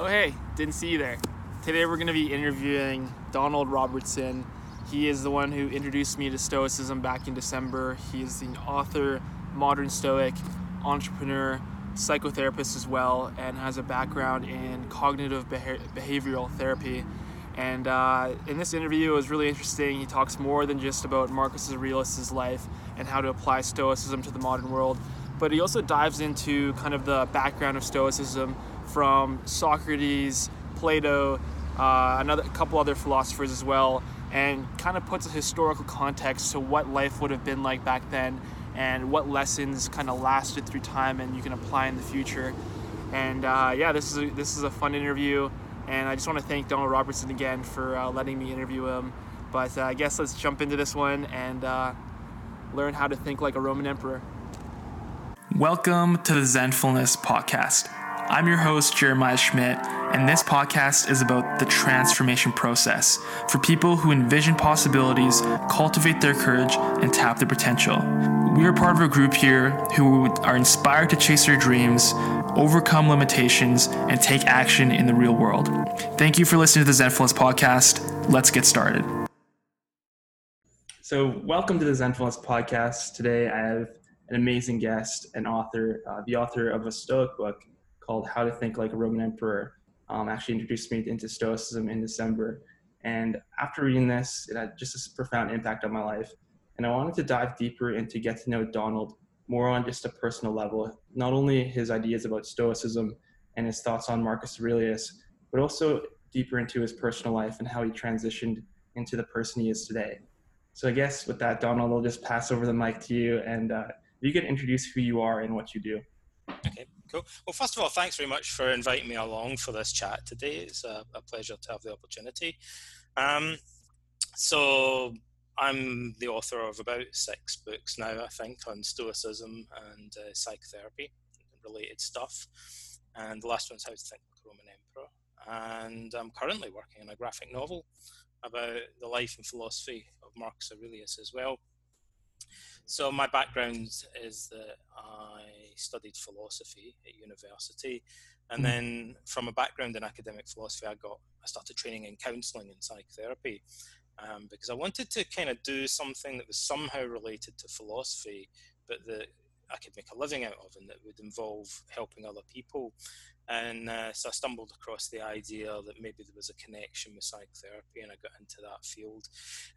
Oh, hey, didn't see you there. Today we're going to be interviewing Donald Robertson. He is the one who introduced me to Stoicism back in December. He is the author, modern Stoic, entrepreneur, psychotherapist as well, and has a background in cognitive beha- behavioral therapy. And uh, in this interview, it was really interesting. He talks more than just about Marcus Aurelius' life and how to apply Stoicism to the modern world, but he also dives into kind of the background of Stoicism from Socrates, Plato, uh, another a couple other philosophers as well, and kind of puts a historical context to what life would have been like back then and what lessons kind of lasted through time and you can apply in the future. And uh, yeah, this is a, this is a fun interview, and I just want to thank Donald Robertson again for uh, letting me interview him. But uh, I guess let's jump into this one and uh, learn how to think like a Roman emperor. Welcome to the Zenfulness podcast. I'm your host, Jeremiah Schmidt, and this podcast is about the transformation process for people who envision possibilities, cultivate their courage, and tap their potential. We are part of a group here who are inspired to chase their dreams, overcome limitations, and take action in the real world. Thank you for listening to the Zenfulness podcast. Let's get started. So, welcome to the Zenfulness podcast. Today, I have an amazing guest, an author, uh, the author of a Stoic book called How to Think Like a Roman Emperor. Um, actually introduced me into Stoicism in December. And after reading this, it had just a profound impact on my life. And I wanted to dive deeper and to get to know Donald more on just a personal level, not only his ideas about Stoicism and his thoughts on Marcus Aurelius, but also deeper into his personal life and how he transitioned into the person he is today. So I guess with that, Donald, I'll just pass over the mic to you and uh, you can introduce who you are and what you do. Okay, cool. Well, first of all, thanks very much for inviting me along for this chat today. It's a, a pleasure to have the opportunity. Um, so, I'm the author of about six books now, I think, on Stoicism and uh, psychotherapy related stuff. And the last one's How to Think Like a Roman Emperor. And I'm currently working on a graphic novel about the life and philosophy of Marcus Aurelius as well. So my background is that I studied philosophy at university, and mm-hmm. then from a background in academic philosophy, I got I started training in counselling and psychotherapy um, because I wanted to kind of do something that was somehow related to philosophy, but that I could make a living out of, and that would involve helping other people. And uh, so I stumbled across the idea that maybe there was a connection with psychotherapy, and I got into that field.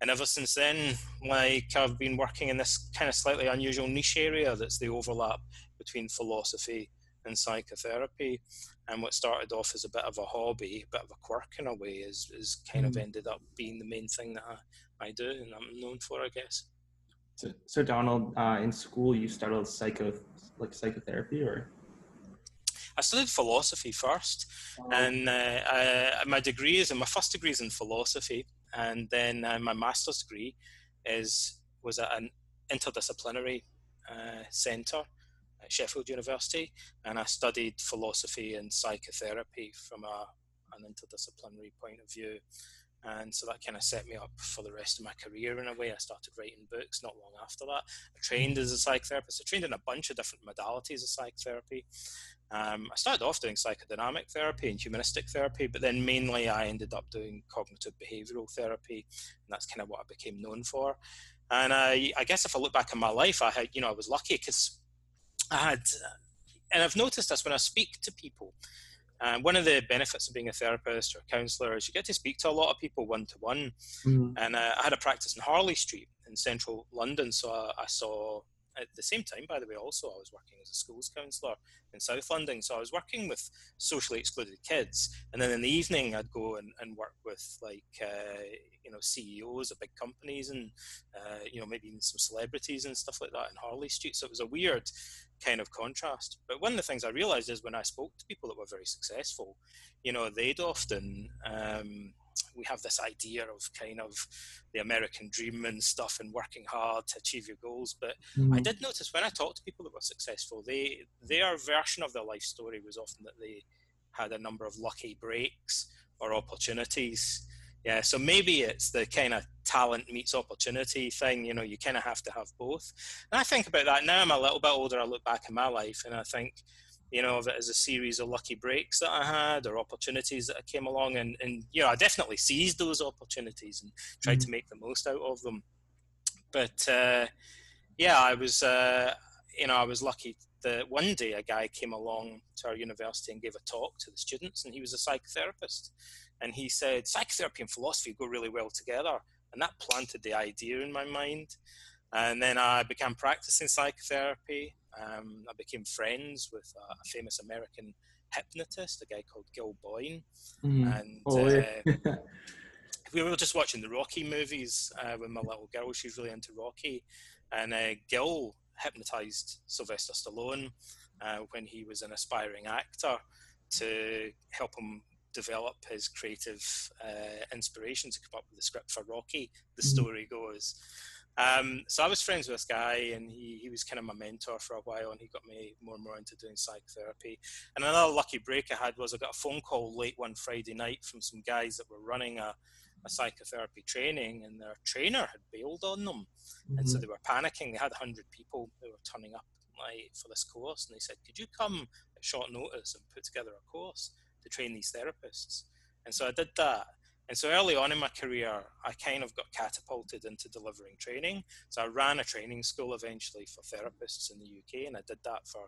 And ever since then, like I've been working in this kind of slightly unusual niche area that's the overlap between philosophy and psychotherapy. And what started off as a bit of a hobby, a bit of a quirk in a way, is, is kind mm. of ended up being the main thing that I, I do and I'm known for, I guess. So, so Donald, uh, in school, you studied psycho, like psychotherapy, or? I studied philosophy first, oh. and uh, I, my degree is, and my first degree is in philosophy, and then uh, my master's degree is was at an interdisciplinary uh, centre at Sheffield University, and I studied philosophy and psychotherapy from a, an interdisciplinary point of view. And so that kind of set me up for the rest of my career in a way. I started writing books not long after that. I trained as a psychotherapist. I trained in a bunch of different modalities of psychotherapy. Um, I started off doing psychodynamic therapy and humanistic therapy, but then mainly I ended up doing cognitive behavioral therapy, and that's kind of what I became known for. And I, I guess if I look back on my life, I had, you know, I was lucky because I had, and I've noticed this when I speak to people. Uh, one of the benefits of being a therapist or a counsellor is you get to speak to a lot of people one to one. And uh, I had a practice in Harley Street in central London, so I, I saw at the same time, by the way, also I was working as a schools counsellor in South London. So I was working with socially excluded kids, and then in the evening I'd go and, and work with like uh, you know CEOs of big companies and uh, you know maybe even some celebrities and stuff like that in Harley Street. So it was a weird kind of contrast. But one of the things I realised is when I spoke to people that were very successful, you know, they'd often um, we have this idea of kind of the American dream and stuff and working hard to achieve your goals. But mm. I did notice when I talked to people that were successful, they their version of their life story was often that they had a number of lucky breaks or opportunities. Yeah, so maybe it's the kind of talent meets opportunity thing. You know, you kind of have to have both. And I think about that now. I'm a little bit older. I look back in my life and I think you know, of it as a series of lucky breaks that I had or opportunities that I came along, and and you know, I definitely seized those opportunities and tried mm-hmm. to make the most out of them. But uh, yeah, I was, uh, you know, I was lucky that one day a guy came along to our university and gave a talk to the students, and he was a psychotherapist, and he said psychotherapy and philosophy go really well together, and that planted the idea in my mind. And then I began practicing psychotherapy. Um, I became friends with a, a, famous American hypnotist, a guy called Gil Boyne. Mm. And oh, uh, we were just watching the Rocky movies uh, with my little girl. She's really into Rocky. And uh, Gil hypnotized Sylvester Stallone uh, when he was an aspiring actor to help him develop his creative uh, inspiration to come up with the script for Rocky, the mm-hmm. story goes. Um, so I was friends with this guy, and he, he was kind of my mentor for a while, and he got me more and more into doing psychotherapy. And another lucky break I had was I got a phone call late one Friday night from some guys that were running a, a psychotherapy training, and their trainer had bailed on them, mm-hmm. and so mm-hmm. they were panicking. They had 100 people who were turning up like, for this course, and they said, "Could you come at short notice and put together a course to train these therapists?" And so I did that, and so early on in my career, I kind of got catapulted into delivering training. So I ran a training school eventually for therapists in the UK, and I did that for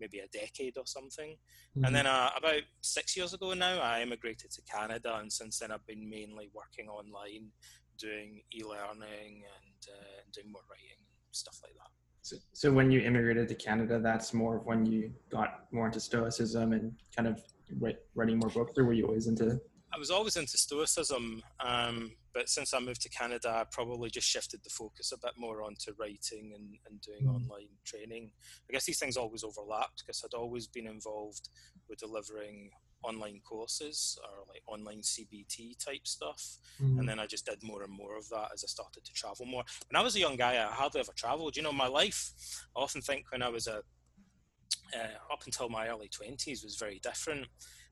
maybe a decade or something. Mm-hmm. And then uh, about six years ago now, I immigrated to Canada, and since then I've been mainly working online, doing e-learning and uh, doing more writing and stuff like that. So, so when you immigrated to Canada, that's more of when you got more into Stoicism and kind of writing more books, or were you always into I was always into Stoicism, um, but since I moved to Canada, I probably just shifted the focus a bit more onto writing and, and doing mm. online training. I guess these things always overlapped because I'd always been involved with delivering online courses or like online CBT type stuff. Mm. And then I just did more and more of that as I started to travel more. When I was a young guy, I hardly ever traveled. You know, my life, I often think when I was a, uh, up until my early 20s was very different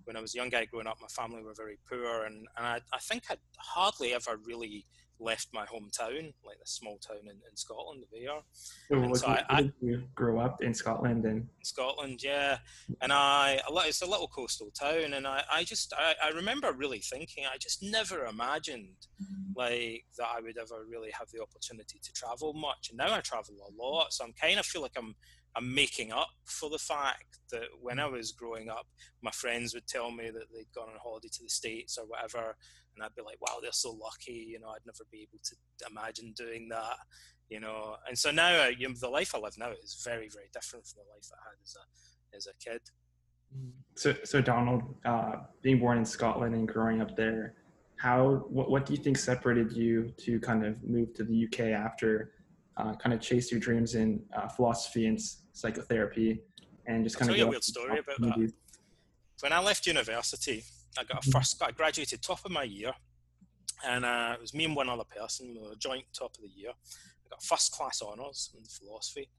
when I was a young guy growing up, my family were very poor, and, and I, I think I'd hardly ever really left my hometown, like the small town in, in Scotland, Ayr. So, so I, I, you grow up in Scotland and in Scotland, yeah. And I, it's a little coastal town, and I, I just, I, I remember really thinking, I just never imagined mm-hmm. like that I would ever really have the opportunity to travel much. And now I travel a lot, so I'm kind of feel like I'm I'm making up for the fact that when I was growing up, my friends would tell me that they'd gone on holiday to the States or whatever, and I'd be like, wow, they're so lucky, you know, I'd never be able to imagine doing that, you know. And so now, uh, you know, the life I live now is very, very different from the life I had as a, as a kid. So, so Donald, uh, being born in Scotland and growing up there, how, what, what do you think separated you to kind of move to the UK after uh, kind of chase your dreams in uh, philosophy and psychotherapy and just kind I'll of tell you a weird story about that. When I left university, I got a mm-hmm. first. I graduated top of my year, and uh, it was me and one other person. We were joint top of the year. I got first class honours in philosophy,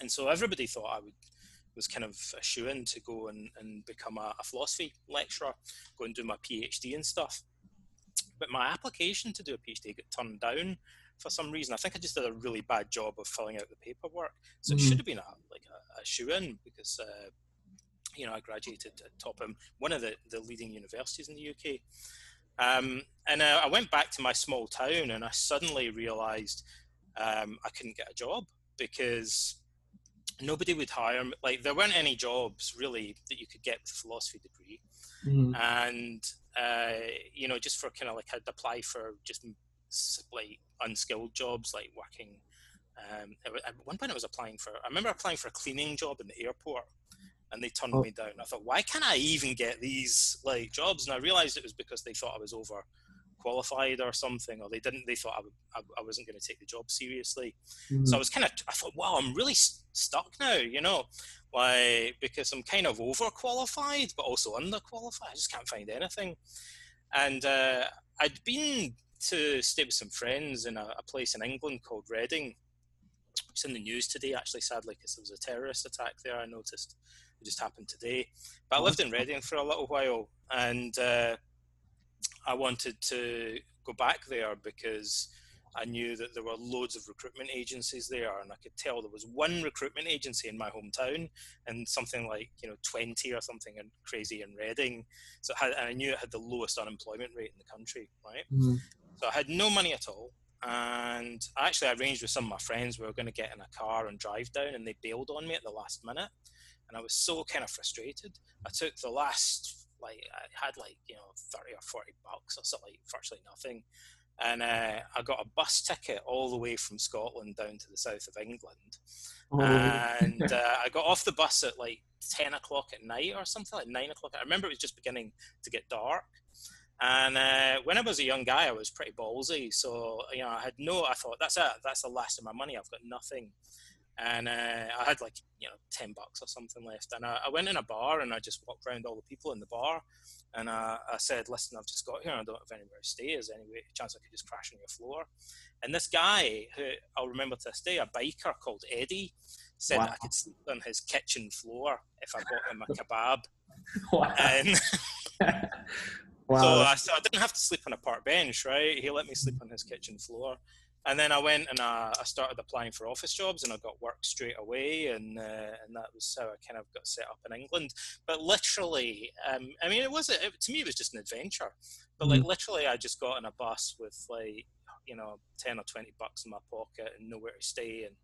and so everybody thought I would was kind of a shoe in to go and, and become a, a philosophy lecturer, go and do my PhD and stuff. But my application to do a PhD got turned down for some reason. I think I just did a really bad job of filling out the paperwork. So mm-hmm. it should have been a like a, a shoe in because uh, you know I graduated at Topham, one of the, the leading universities in the UK. Um, and uh, I went back to my small town and I suddenly realized um, I couldn't get a job because nobody would hire me. Like there weren't any jobs really that you could get with a philosophy degree. Mm-hmm. And, uh, you know, just for kind of like I'd apply for just like unskilled jobs like working. Um, at one point, I was applying for. I remember applying for a cleaning job in the airport, and they turned oh. me down. I thought, why can't I even get these like jobs? And I realized it was because they thought I was over qualified or something, or they didn't. They thought I, I, I wasn't going to take the job seriously. Mm-hmm. So I was kind of. I thought, wow, I'm really st- stuck now. You know, why? Because I'm kind of overqualified, but also underqualified. I just can't find anything. And uh, I'd been to stay with some friends in a, a place in England called Reading. It's in the news today, actually, sadly, because there was a terrorist attack there. I noticed it just happened today. But I lived in Reading for a little while, and uh, I wanted to go back there because I knew that there were loads of recruitment agencies there, and I could tell there was one recruitment agency in my hometown, and something like you know 20 or something and crazy in Reading. So had, and I knew it had the lowest unemployment rate in the country, right? Mm-hmm. So I had no money at all, and actually, I actually arranged with some of my friends we were going to get in a car and drive down, and they bailed on me at the last minute, and I was so kind of frustrated. I took the last like I had like you know 30 or 40 bucks or something, like virtually nothing and uh, I got a bus ticket all the way from Scotland down to the south of England. Oh. And uh, I got off the bus at like 10 o'clock at night or something, like 9 o'clock. I remember it was just beginning to get dark. And uh, when I was a young guy, I was pretty ballsy. So, you know, I had no, I thought, that's it, that's the last of my money. I've got nothing and uh, I had like you know ten bucks or something left, and I, I, went in a bar and I just walked around all the people in the bar, and I, I said, "Listen, I've just got here. I don't have anywhere to stay. Is there any way, chance I could just crash on your floor?" And this guy, who I'll remember to this day, a biker called Eddie, said wow. I could sleep on his kitchen floor if I bought him a kebab. Wow. And wow. so I, I didn't have to sleep on a park bench, right? He let me sleep on his kitchen floor and then I went and I, I, started applying for office jobs and I got work straight away and uh, and that was how I kind of got set up in England. But literally, um, I mean, it was it, to me it was just an adventure. But like mm-hmm. literally, I just got on a bus with like you know ten or twenty bucks in my pocket and nowhere to stay and.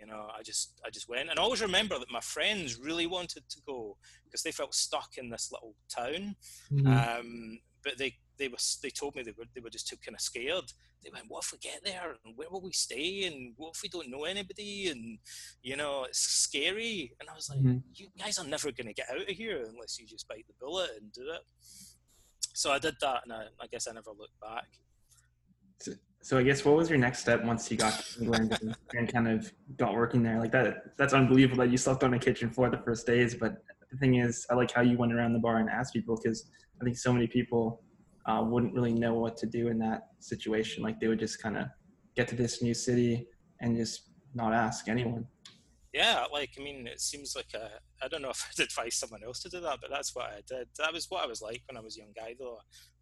You know, I just I just went, and I always remember that my friends really wanted to go because they felt stuck in this little town. Mm-hmm. Um, but they they were they told me they were they were just too kind of scared they went, what if we get there and where will we stay and what if we don't know anybody and you know it's scary and I was like, mm-hmm. you guys are never going to get out of here unless you just bite the bullet and do it. So I did that and I, I guess I never looked back. So, so I guess what was your next step once you got to England and, and kind of got working there? Like that, that's unbelievable that you slept on a kitchen floor the first days. But the thing is, I like how you went around the bar and asked people because I think so many people uh, wouldn't really know what to do in that situation. Like they would just kind of get to this new city and just not ask anyone. Yeah, like I mean, it seems like a, I don't know if I'd advise someone else to do that, but that's what I did. That was what I was like when I was a young guy, though.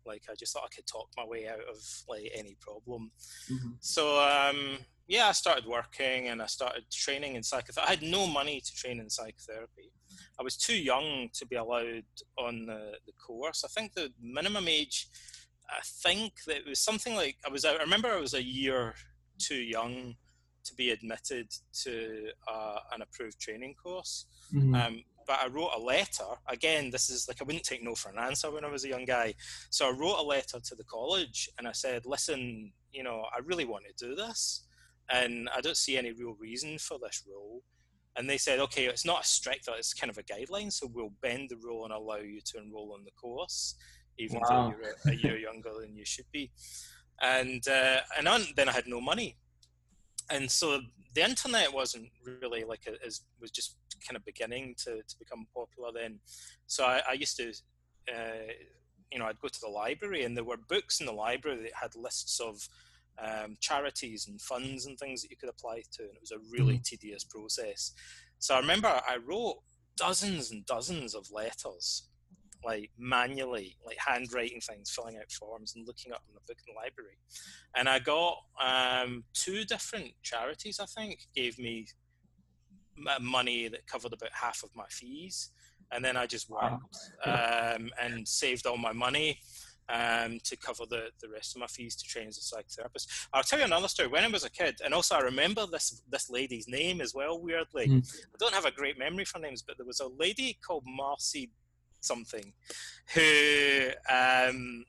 Like I just thought I could talk my way out of like any problem. Mm-hmm. So um, yeah, I started working and I started training in psychotherapy. I had no money to train in psychotherapy. I was too young to be allowed on the, the course. I think the minimum age, I think that it was something like I was. I remember I was a year too young to be admitted to uh, an approved training course. Mm-hmm. Um, but I wrote a letter. Again, this is like I wouldn't take no for an answer when I was a young guy. So I wrote a letter to the college and I said, "Listen, you know, I really want to do this, and I don't see any real reason for this rule. and they said, okay, it's not a strict, it's kind of a guideline, so we'll bend the rule and allow you to enroll on the course, even wow. though you're a, a, year younger than you should be. And uh, and on, then I had no money, and so the internet wasn't really like a, as was just kind of beginning to, to become popular then. So I, I used to. Uh, you know, I'd go to the library, and there were books in the library that had lists of um, charities and funds and things that you could apply to, and it was a really mm-hmm. tedious process. So I remember I wrote dozens and dozens of letters, like manually, like handwriting things, filling out forms, and looking up in the book in the library. And I got um, two different charities, I think, gave me money that covered about half of my fees. And then I just worked um, and saved all my money um, to cover the, the rest of my fees to train as a psychotherapist. I'll tell you another story. When I was a kid, and also I remember this this lady's name as well. Weirdly, mm. I don't have a great memory for names, but there was a lady called Marcy something, who um,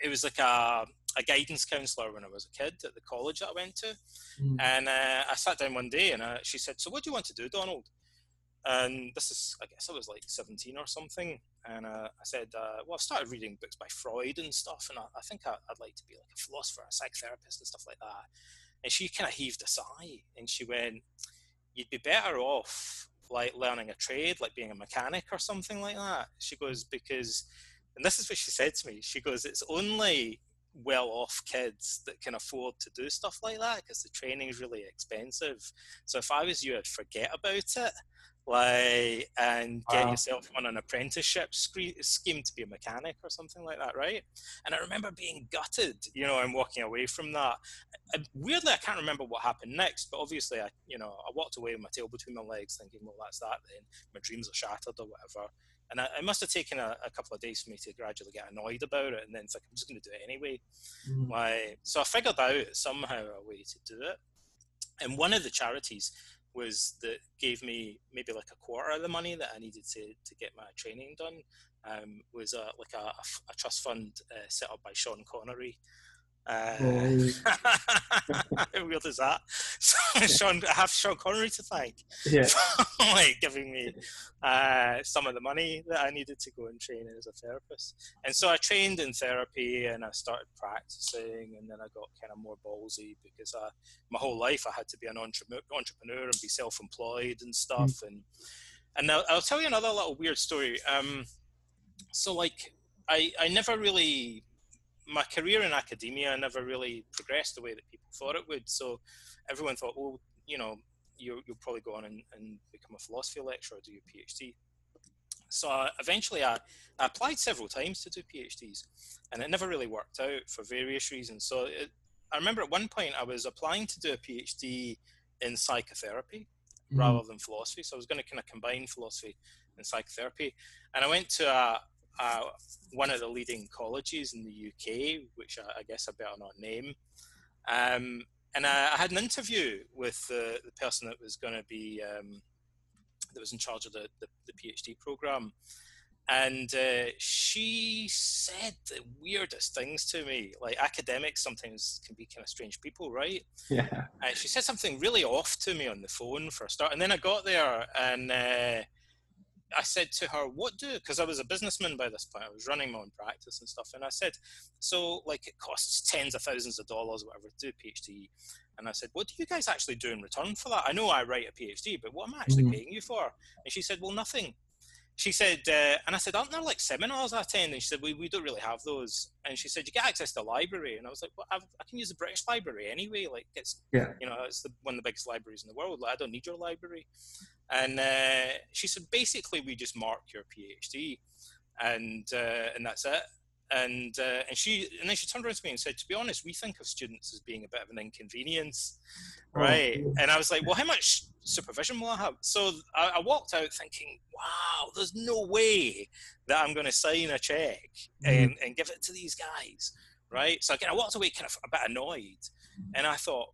it was like a a guidance counselor when I was a kid at the college that I went to, mm. and uh, I sat down one day and uh, she said, "So what do you want to do, Donald?" And this is, I guess I was like 17 or something. And uh, I said, uh, well, I've started reading books by Freud and stuff. And I, I think I, would like to be like a philosopher, a psychotherapist and stuff like that. And she kind of heaved a sigh and she went, you'd be better off like learning a trade, like being a mechanic or something like that. She goes, because, and this is what she said to me. She goes, it's only well off kids that can afford to do stuff like that because the training is really expensive. So if I was you, I'd forget about it like and get Wow. yourself on an apprenticeship scre- scheme to be a mechanic or something like that, right? And I remember being gutted, you know, and walking away from that. And weirdly, I can't remember what happened next, but obviously, I, you know, I walked away with my tail between my legs, thinking, well, that's that then. My dreams are shattered or whatever. And I, it must have taken a, a couple of days for me to gradually get annoyed about it, and then think I'm just going to do it anyway. Mhm. Like, so I figured out somehow a way to do it. And one of the charities was that gave me maybe like a quarter of the money that I needed to, to get my training done. Um, was a, like a trust fund uh, set up by Sean Connery. Uh, how weird is that? So Sean, I have Sean Connery to thank Yeah. for like giving me uh, some of the money that I needed to go and train as a therapist. And so I trained in therapy and I started practicing, and then I got kind of more ballsy because I, my whole life I had to be an entrepreneur, entrepreneur and be self-employed and stuff. And and I'll, I'll tell you another little weird story. Um, so like I I never really my career in academia never really progressed the way that people thought it would. So everyone thought, well, you know, you, you'll probably go on and, and become a philosophy lecturer, or do your PhD. So I, eventually, I, I applied several times to do PhDs, and it never really worked out for various reasons. So it, I remember at one point I was applying to do a PhD in psychotherapy mm-hmm. rather than philosophy. So I was going to kind of combine philosophy and psychotherapy, and I went to a, a, one of the leading colleges in the UK, which I, I guess I better not name. Um, and I, I, had an interview with the, the person that was going to be um, that was in charge of the, the, the PhD program, and uh, she said the weirdest things to me. Like academics sometimes can be kind of strange people, right? Yeah. And she said something really off to me on the phone for a start, and then I got there and. Uh, I said to her, "What do?" Because I was a businessman by this point. I was running my own practice and stuff. And I said, "So, like, it costs tens of thousands of dollars, whatever, to do a PhD." And I said, "What do you guys actually do in return for that? I know I write a PhD, but what am I actually Mhm. paying you for?" And she said, "Well, nothing." She said, uh, and I said, "Aren't there like seminars I attend?" And she said, "We we don't really have those." And she said, "You get access to the library." And I was like, "Well, I've, I can use the British Library anyway. Like, it's Yeah. you know, it's the, one of the biggest libraries in the world. Like, I don't need your library." And uh, she said, basically, we just mark your PhD, and uh, and that's it. And uh, and she and then she turned around to me and said, to be honest, we think of students as being a bit of an inconvenience, Oh, right? cool. And I was like, well, how much supervision will I have? So I, I walked out thinking, wow, there's no way that I'm going to sign a check and, and give it to these guys, right? So again, I walked away kind of a bit annoyed, and I thought,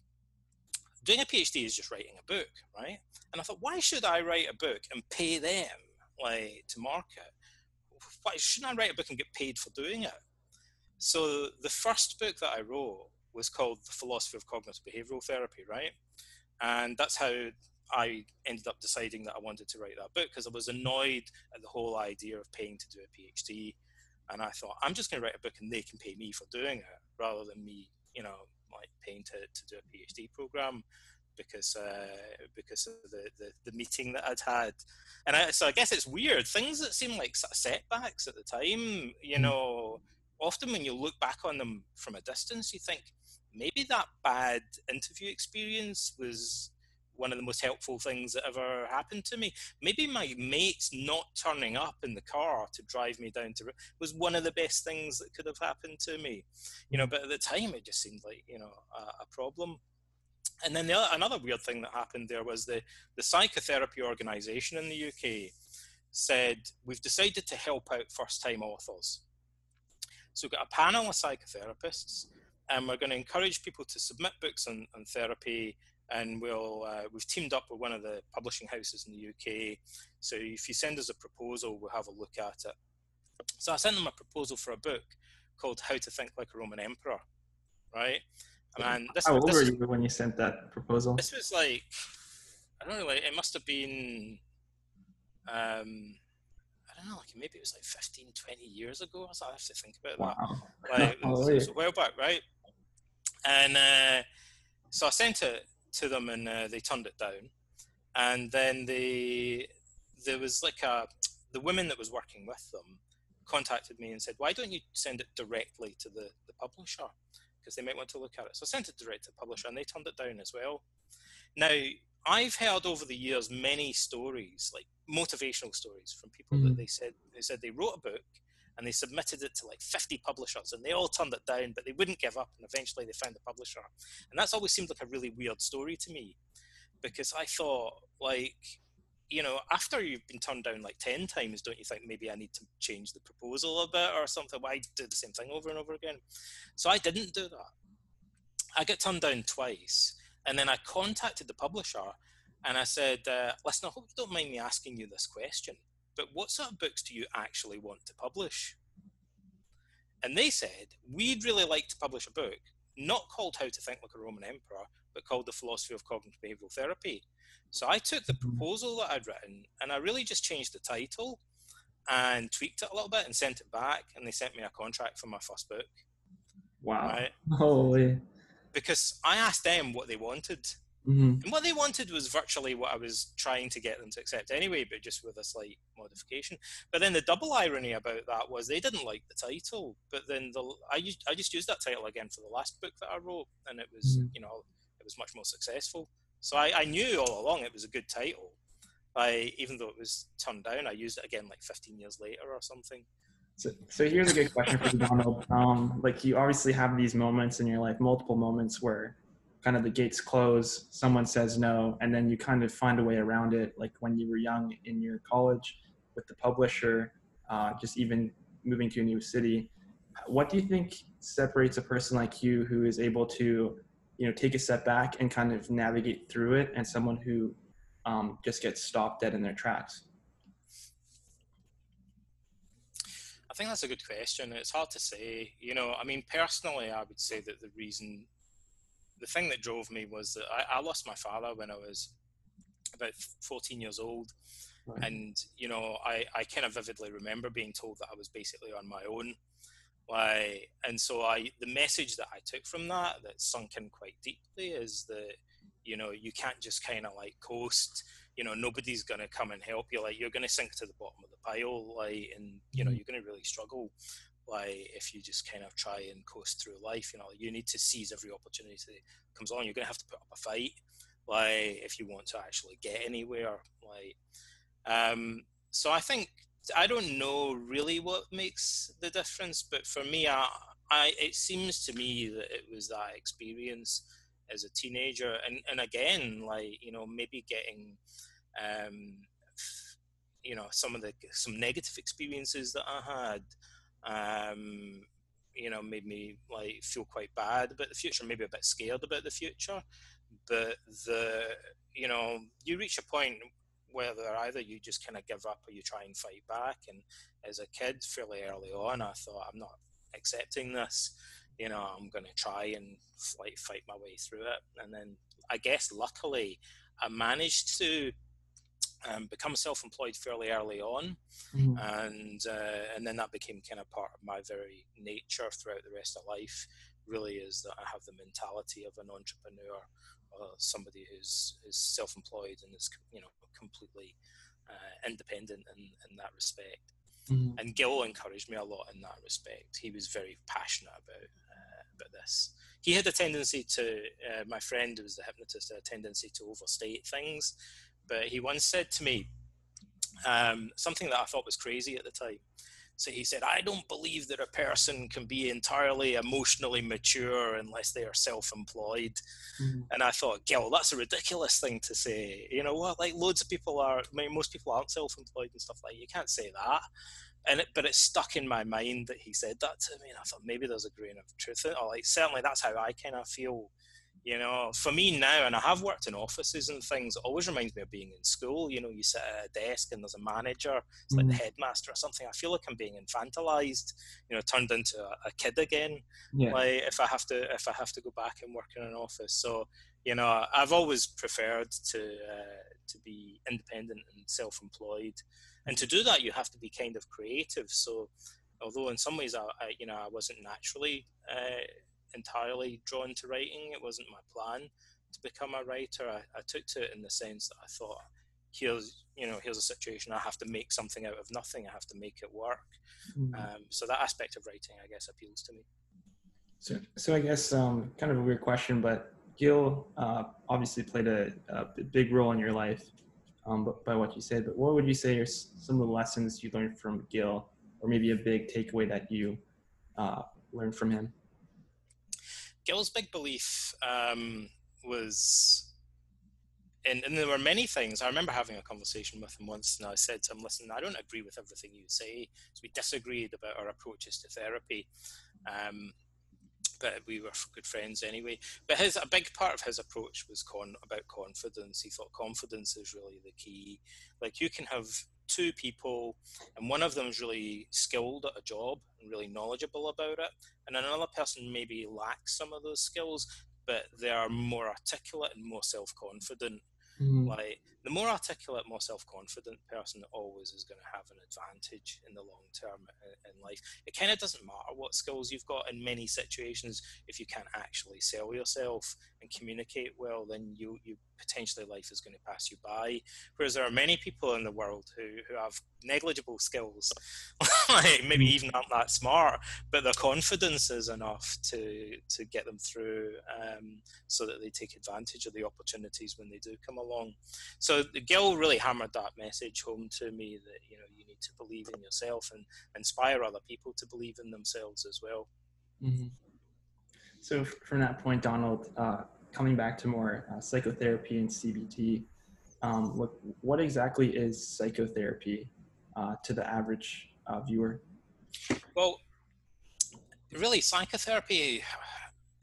doing a PhD is just writing a book, right? And I thought, why should I write a book and pay them like to market? Why shouldn't I write a book and get paid for doing it? So the first book that I wrote was called The Philosophy of Cognitive Behavioral Therapy, right? And that's how I ended up deciding that I wanted to write that book because I was annoyed at the whole idea of paying to do a PhD. And I thought, I'm just going to write a book and they can pay me for doing it rather than me, you know, like paying to, to do a PhD program because uh, because of the, the, the meeting that I'd had. And I, so I guess it's weird. Things that seem like sort of setbacks at the time, you Mm. know, often when you look back on them from a distance, you think maybe that bad interview experience was one of the most helpful things that ever happened to me. Maybe my mates not turning up in the car to drive me down to was one of the best things that could have happened to me. You know, mm. but at the time it just seemed like you know a, a problem. And then the other, another weird thing that happened there was the the psychotherapy organisation in the UK said we've decided to help out first time authors. So we've got a panel of psychotherapists, and we're going to encourage people to submit books on, on therapy and we'll uh, we've teamed up with one of the publishing houses in the UK. So if you send us a proposal, we'll have a look at it. So I sent them a proposal for a book called How to Think Like a Roman Emperor, right? And this, How old this, were you when you sent that proposal? this was like I don't know, like it must have been um I don't know, like maybe it was like 15, 20 years ago. So I have to think about that Wow. like Oh, yeah. it's a while back, right? And uh, so I sent it to them, and uh, they turned it down. And then they, there was like a, the woman that was working with them contacted me and said, "Why don't you send it directly to the the publisher? Because they might want to look at it." So I sent it direct to the publisher, and they turned it down as well. Now I've heard over the years many stories, like motivational stories from people Mhm. that they said they said they wrote a book and they submitted it to like 50 publishers and they all turned it down, but they wouldn't give up and eventually they found a publisher. And that's always seemed like a really weird story to me because I thought like you know, after you've been turned down like 10 times, don't you think maybe I need to change the proposal a bit or something? Why do the same thing over and over again? So I didn't do that. I got turned down twice. And then I contacted the publisher and I said, uh, listen, I hope you don't mind me asking you this question, but what sort of books do you actually want to publish? And they said, we'd really like to publish a book, not called How to Think Like a Roman Emperor, but called The Philosophy of Cognitive Behavioral Therapy. So I took the mm-hmm. proposal that I'd written and I really just changed the title and tweaked it a little bit and sent it back. And they sent me a contract for my first book. Wow. Right? Holy. Because I asked them what they wanted. Hmm And what they wanted was virtually what I was trying to get them to accept anyway, but just with a slight modification. But then the double irony about that was they didn't like the title. But then the I used, I just used that title again for the last book that I wrote, and it was Mhm. you know it was much more successful. So I, I knew all along it was a good title. I even though it was turned down, I used it again like 15 years later or something. So, so here's a good question for you, Donald. Um, like you obviously have these moments in your life, multiple moments where kind of the gates close, someone says no, and then you kind of find a way around it. Like when you were young in your college with the publisher, uh, just even moving to a new city. What do you think separates a person like you who is able to, you know, take a step back and kind of navigate through it, and someone who um, just gets stopped dead in their tracks? I think that's a good question. It's hard to say. You know, I mean, personally, I would say that the reason, the thing that drove me was that I, I lost my father when I was about 14 years old. Right. And, you know, I, I kind of vividly remember being told that I was basically on my own. Like, and so I, the message that I took from that, that sunk in quite deeply, is that, you know, you can't just kind of like coast you know nobody's going to come and help you like you're going to sink to the bottom of the pile like and you know Mhm. you're going to really struggle like if you just kind of try and coast through life you know you need to seize every opportunity that comes along you're going to have to put up a fight. Like if you want to actually get anywhere like um so i think i don't know really what makes the difference but for me i i it seems to me that it was that experience as a teenager. And and again like you know maybe getting um you know some of the some negative experiences that i had um you know made me like feel quite bad about the future maybe a bit scared about the future. But the you know you reach a point where either you just kind of give up or you try and fight back. And as a kid fairly early on i thought i'm not accepting this. You know i'm going to try and like fight my way through it. And then i guess luckily i managed to um, become self-employed fairly early on Mhm. and uh, and then that became kind of part of my very nature throughout the rest of life really is that i have the mentality of an entrepreneur or somebody who's is self-employed and is you know completely uh, independent in, in that respect Mhm. and Gil encouraged me a lot in that respect. He was very passionate about uh, about this. He had a tendency to. Uh, my friend who was the hypnotist had a tendency to overstate things, but he once said to me um, something that I thought was crazy at the time. So he said, "I don't believe that a person can be entirely emotionally mature unless they are self-employed." Mhm. And I thought, Gil, that's a ridiculous thing to say. You know what? Like loads of people are. I mean, most people aren't self-employed and stuff like. that. You can't say that. And it, but it stuck in my mind that he said that to me, and I thought maybe there's a grain of truth in it. Or like certainly that's how I kind of feel. You know, for me now, and I have worked in offices and things. It always reminds me of being in school. You know, you sit at a desk and there's a manager. It's like the Mhm. headmaster or something. I feel like I'm being infantilized. You know, turned into a, a kid again Yeah. like if I have to if I have to go back and work in an office. So you know, I've always preferred to uh, to be independent and self-employed, and to do that, you have to be kind of creative. So although in some ways I, I you know I wasn't naturally uh, entirely drawn to writing, it wasn't my plan to become a writer. I, I took to it in the sense that I thought. Here's, you know, here's a situation. I have to make something out of nothing. I have to make it work. Mhm. Um, so that aspect of writing, I guess, appeals to me. So, so I guess um, kind of a weird question, but Gil uh, obviously played a, a, big role in your life um, by what you said, but what would you say are some of the lessons you learned from Gil, or maybe a big takeaway that you uh, learned from him? Gil's big belief um, was, and, and there were many things. I remember having a conversation with him once, and I said to him, "Listen, I don't agree with everything you say." So we disagreed about our approaches to therapy. Um, but we were good friends anyway. But his a big part of his approach was con about confidence. He thought confidence is really the key. Like you can have two people, and one of them is really skilled at a job and really knowledgeable about it, and another person maybe lacks some of those skills, but they are more articulate and more self confident. Mm-hmm. Like the more articulate, more self-confident person always is going to have an advantage in the long term in life. It kind of doesn't matter what skills you've got in many situations if you can't actually sell yourself and communicate well, then you you potentially life is going to pass you by. Whereas there are many people in the world who, who have negligible skills, like maybe mm. even aren't that smart, but their confidence is enough to to get them through, um, so that they take advantage of the opportunities when they do come along. So the Gil really hammered that message home to me that you know you need to believe in yourself and inspire other people to believe in themselves as well. Mm-hmm. So from that point, Donald, uh, coming back to more uh, psychotherapy and CBT, um, what, what exactly is psychotherapy uh, to the average uh, viewer? Well, really, psychotherapy,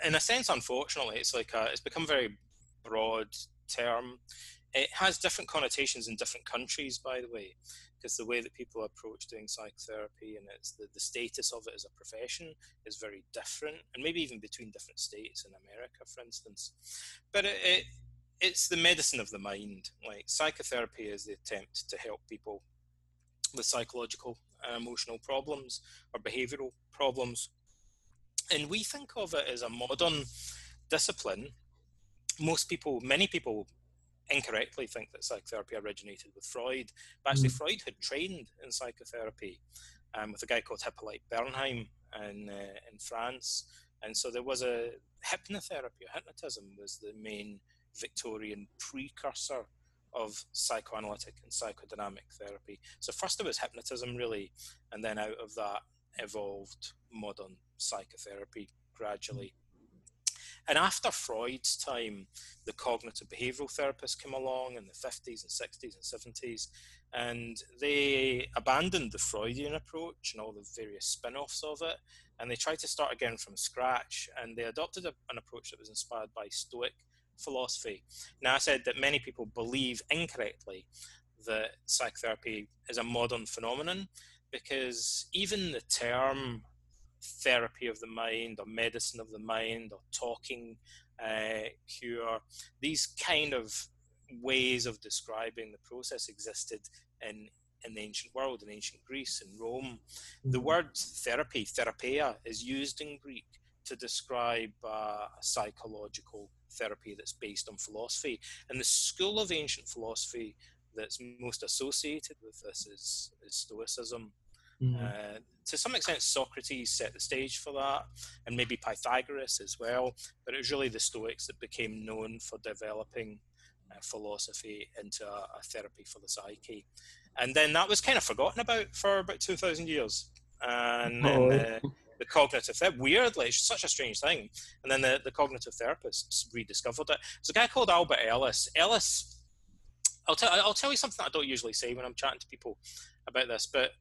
in a sense, unfortunately, it's like a, it's become a very broad term. It has different connotations in different countries, by the way because the way that people approach doing psychotherapy and it's the, the status of it as a profession is very different and maybe even between different states in america for instance. But it, it it's the medicine of the mind. Like psychotherapy is the attempt to help people with psychological and emotional problems or behavioral problems. And we think of it as a modern discipline. Most people many people incorrectly think that psychotherapy originated with Freud. But actually, mm. Freud had trained in psychotherapy um, with a guy called Hippolyte Bernheim in, uh, in France. And so there was a hypnotherapy, hypnotism was the main Victorian precursor of psychoanalytic and psychodynamic therapy. So first there was hypnotism really, and then out of that evolved modern psychotherapy gradually. And after Freud's time, the cognitive behavioral therapists came along in the 50s and 60s and 70s, and they abandoned the Freudian approach and all the various spin offs of it, and they tried to start again from scratch. And they adopted a, an approach that was inspired by Stoic philosophy. Now, I said that many people believe incorrectly that psychotherapy is a modern phenomenon because even the term therapy of the mind or medicine of the mind or talking uh, cure. These kind of ways of describing the process existed in in the ancient world, in ancient Greece, in Rome. The mm-hmm. word therapy, therapia, is used in Greek to describe uh, a psychological therapy that's based on philosophy. And the school of ancient philosophy that's most associated with this is, is Stoicism. Mm-hmm. Uh, to some extent, Socrates set the stage for that, and maybe Pythagoras as well. But it was really the Stoics that became known for developing uh, philosophy into a, a, therapy for the psyche. And then that was kind of forgotten about for about 2,000 years. And, oh. uh, the cognitive therapy, weirdly, it's such a strange thing. And then the, the cognitive therapists rediscovered it. There's a guy called Albert Ellis. Ellis, I'll, tell I'll tell you something I don't usually say when I'm chatting to people about this, but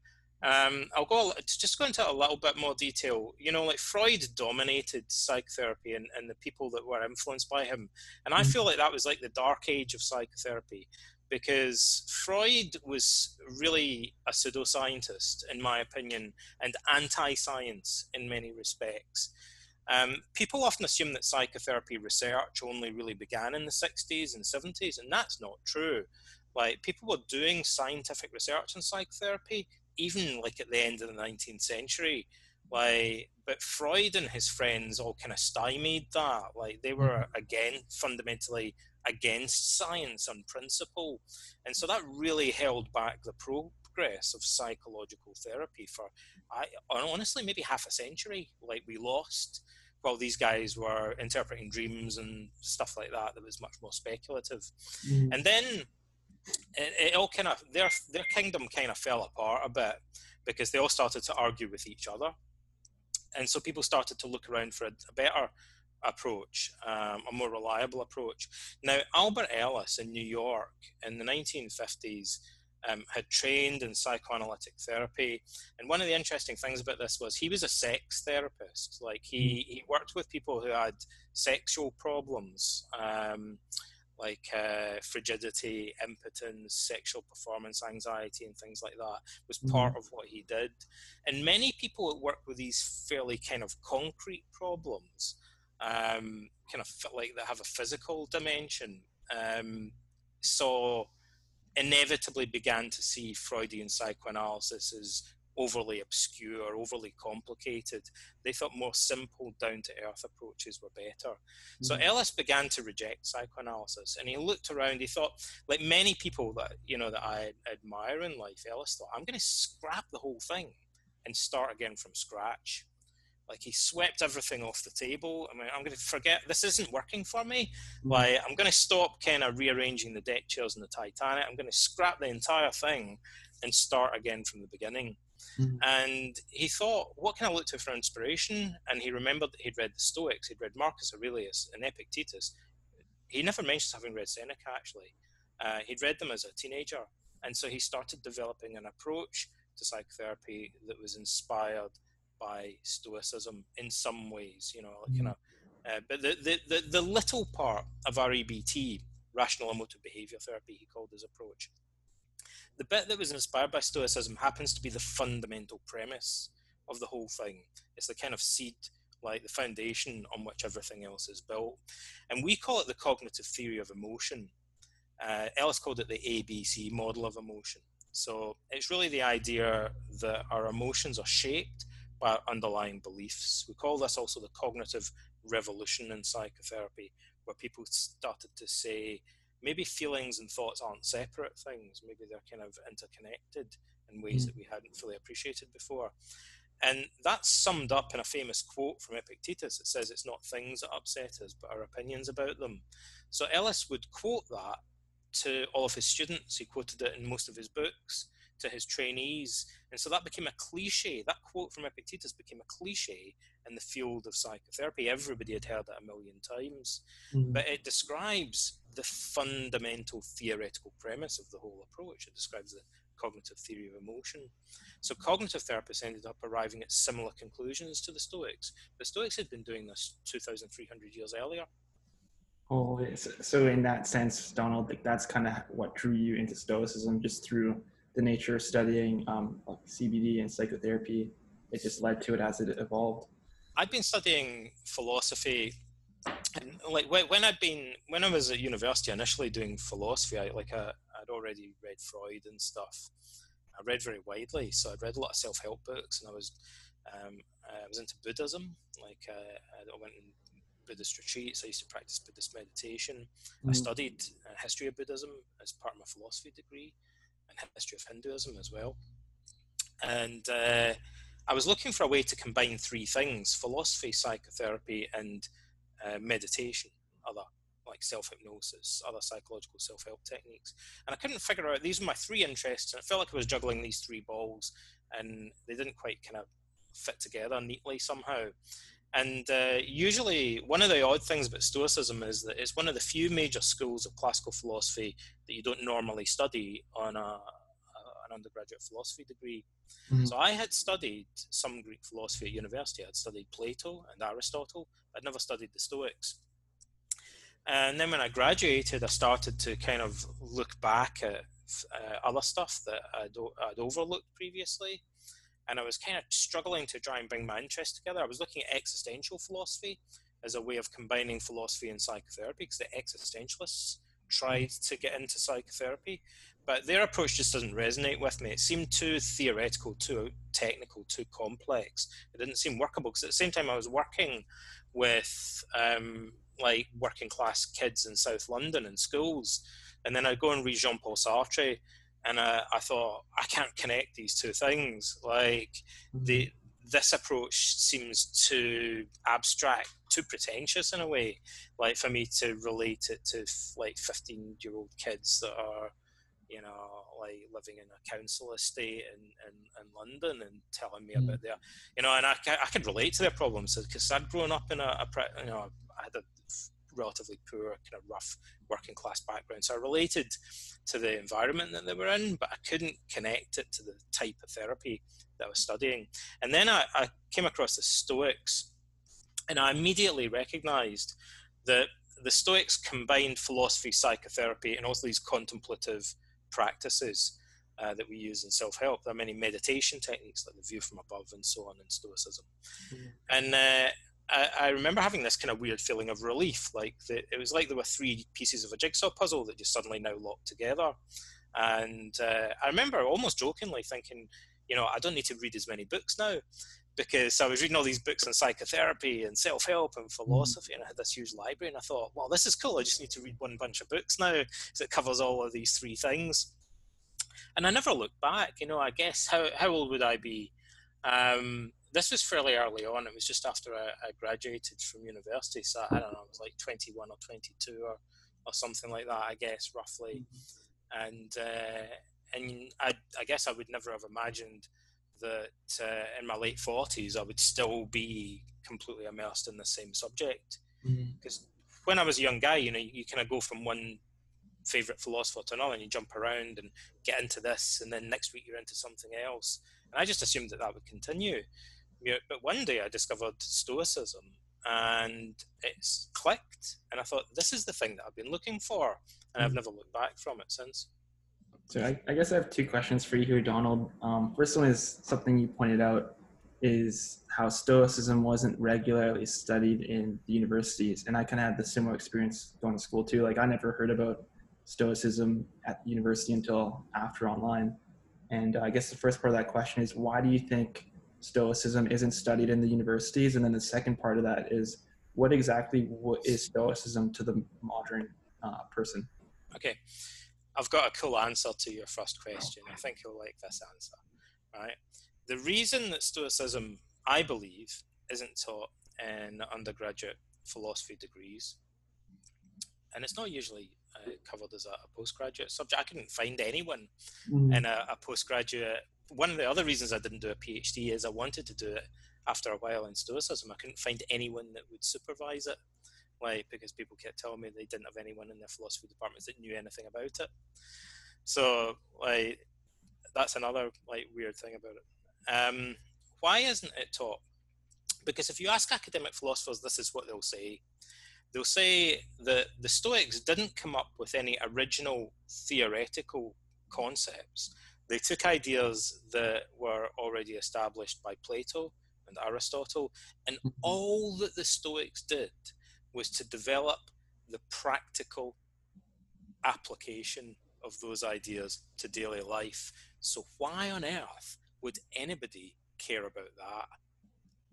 um, I'll go just go into a little bit more detail. You know, like Freud dominated psychotherapy and, and the people that were influenced by him, and I mm. feel like that was like the dark age of psychotherapy because Freud was really a pseudoscientist, in my opinion, and anti-science in many respects. Um, people often assume that psychotherapy research only really began in the 60s and 70s, and that's not true. Like people were doing scientific research in psychotherapy even like at the end of the 19th century like but freud and his friends all kind of stymied that like they were mm-hmm. again fundamentally against science on principle and so that really held back the progress of psychological therapy for i honestly maybe half a century like we lost while these guys were interpreting dreams and stuff like that that was much more speculative. Mhm. And then it, it all kind of their their kingdom kind of fell apart a bit because they all started to argue with each other, and so people started to look around for a, a better approach, um, a more reliable approach. Now Albert Ellis in New York in the 1950s. Um, had trained in psychoanalytic therapy, and one of the interesting things about this was he was a sex therapist. Like he, he worked with people who had sexual problems, um, like uh, frigidity, impotence, sexual performance anxiety, and things like that was part of what he did. And many people that work with these fairly kind of concrete problems, um, kind of like they have a physical dimension, um, saw inevitably began to see Freudian psychoanalysis as overly obscure, overly complicated. They thought more simple, down to earth approaches were better. So Mhm. Ellis began to reject psychoanalysis, and he looked around. He thought, like many people that you know that I admire in life, Ellis thought, "I'm going to scrap the whole thing and start again from scratch." Like he swept everything off the table. I mean, I'm going to forget this isn't working for me. Mhm. Like I'm going to stop kind of rearranging the deck chairs in the Titanic. I'm going to scrap the entire thing and start again from the beginning. Mhm. And he thought, what can I look to for inspiration? And he remembered that he'd read the Stoics, he'd read Marcus Aurelius and Epictetus. He never mentions having read Seneca, actually. Uh, he'd read them as a teenager. And so he started developing an approach to psychotherapy that was inspired by Stoicism in some ways, you know, like, you Mhm. know. Uh, but the, the, the, the little part of REBT, rational emotive behavior therapy, he called his approach, the bit that was inspired by Stoicism happens to be the fundamental premise of the whole thing. It's the kind of seed, like the foundation on which everything else is built. And we call it the cognitive theory of emotion. Uh, Ellis called it the ABC model of emotion. So it's really the idea that our emotions are shaped by our underlying beliefs. We call this also the cognitive revolution in psychotherapy, where people started to say, maybe feelings and thoughts aren't separate things. Maybe they're kind of interconnected in ways Mm. that we hadn't fully appreciated before. And that's summed up in a famous quote from Epictetus. It says, It's not things that upset us, but our opinions about them. So Ellis would quote that to all of his students. He quoted it in most of his books to his trainees. And so that became a cliche. That quote from Epictetus became a cliche in the field of psychotherapy. Everybody had heard it a million times Mhm. but it describes the fundamental theoretical premise of the whole approach. It describes the cognitive theory of emotion. So cognitive therapists ended up arriving at similar conclusions to the Stoics. The Stoics had been doing this 2,300 years earlier. Oh, so in that sense, Donald, that's kind of what drew you into Stoicism, just through the nature of studying um, like CBT and psychotherapy. It just led to it as it evolved. I've been studying philosophy, and like when when I'd been when I was at university initially doing philosophy, I like I, I'd already read Freud and stuff. I read very widely, so I'd read a lot of self help books, and I was um, I was into Buddhism. Like uh, I went in Buddhist retreats. I used to practice Buddhist meditation. I Mhm. studied uh, history of Buddhism as part of my philosophy degree, and history of Hinduism as well. And uh, I was looking for a way to combine three things: philosophy, psychotherapy, and uh, meditation, other like self hypnosis, other psychological self help techniques. And I couldn't figure out these were my three interests, and I felt like I was juggling these three balls, and they didn't quite kind of fit together neatly somehow. And uh, usually, one of the odd things about Stoicism is that it's one of the few major schools of classical philosophy that you don't normally study on a, a an undergraduate philosophy degree. Mhm. So I had studied some Greek philosophy at university. I'd studied Plato and Aristotle. I'd never studied the Stoics. And then when I graduated, I started to kind of look back at uh, other stuff that I'd, I'd overlooked previously. And I was kind of struggling to try and bring my interests together. I was looking at existential philosophy as a way of combining philosophy and psychotherapy because the existentialists tried to get into psychotherapy, but their approach just doesn't resonate with me. It seemed too theoretical, too technical, too complex. It didn't seem workable because at the same time I was working with um, like working class kids in South London in schools, and then I'd go and read Jean Paul Sartre, and uh, I thought I can't connect these two things. Like the this approach seems too abstract, too pretentious in a way. Like for me to relate it to like 15 year old kids that are, you know, like living in a council estate in, in, in London and telling me mm. about their, you know, and I, I could relate to their problems because I'd grown up in a, a, you know, I had a relatively poor, kind of rough working class background. So I related to the environment that they were in, but I couldn't connect it to the type of therapy that I was studying. And then I, I came across the Stoics, and I immediately recognized that the Stoics combined philosophy, psychotherapy, and also these contemplative practices uh, that we use in self help. There are many meditation techniques like the view from above and so on in Stoicism. Mm-hmm. And uh, I, I, remember having this kind of weird feeling of relief. Like the, it was like there were three pieces of a jigsaw puzzle that just suddenly now locked together. And uh, I remember almost jokingly thinking, you know, I don't need to read as many books now because I was reading all these books on psychotherapy and self help and mm-hmm. philosophy, and I had this huge library. And I thought, well, this is cool. I just need to read one bunch of books now because it covers all of these three things. And I never looked back. You know, I guess how how old would I be? Um, this was fairly early on. It was just after I, I, graduated from university. So I don't know, I was like 21 or 22 or, or something like that, I guess, roughly. Mm-hmm. And, uh, and I, I guess I would never have imagined that uh, in my late 40s I would still be completely immersed in the same subject. Because mm-hmm. when I was a young guy, you know, you, kind of go from one favorite philosopher to another and you jump around and get into this and then next week you're into something else and i just assumed that that would continue but one day I discovered Stoicism and it's clicked. And I thought, this is the thing that I've been looking for. And I've hmm. never looked back from it since. So I, I guess I have two questions for you here, Donald. Um, first one is something you pointed out is how Stoicism wasn't regularly studied in the universities. And I kind of had the similar experience going to school too. Like I never heard about Stoicism at the university until after online. And I guess the first part of that question is why do you think Stoicism isn't studied in the universities? And then the second part of that is what exactly what is Stoicism to the modern uh, person? Okay, I've got a cool answer to your first question. I think you'll like this answer. Right, the reason that Stoicism, I believe, isn't taught in undergraduate philosophy degrees, and it's not usually uh, covered as a, a, postgraduate subject. I couldn't find anyone mm. in a, a postgraduate one of the other reasons I didn't do a PhD is I wanted to do it after a while in Stoicism. I couldn't find anyone that would supervise it, like because people kept telling me they didn't have anyone in their philosophy departments that knew anything about it. So like that's another like weird thing about it. Um, why isn't it taught? Because if you ask academic philosophers, this is what they'll say. They'll say that the Stoics didn't come up with any original theoretical concepts they took ideas that were already established by Plato and Aristotle, and mm-hmm. all that the Stoics did was to develop the practical application of those ideas to daily life. So, why on earth would anybody care about that?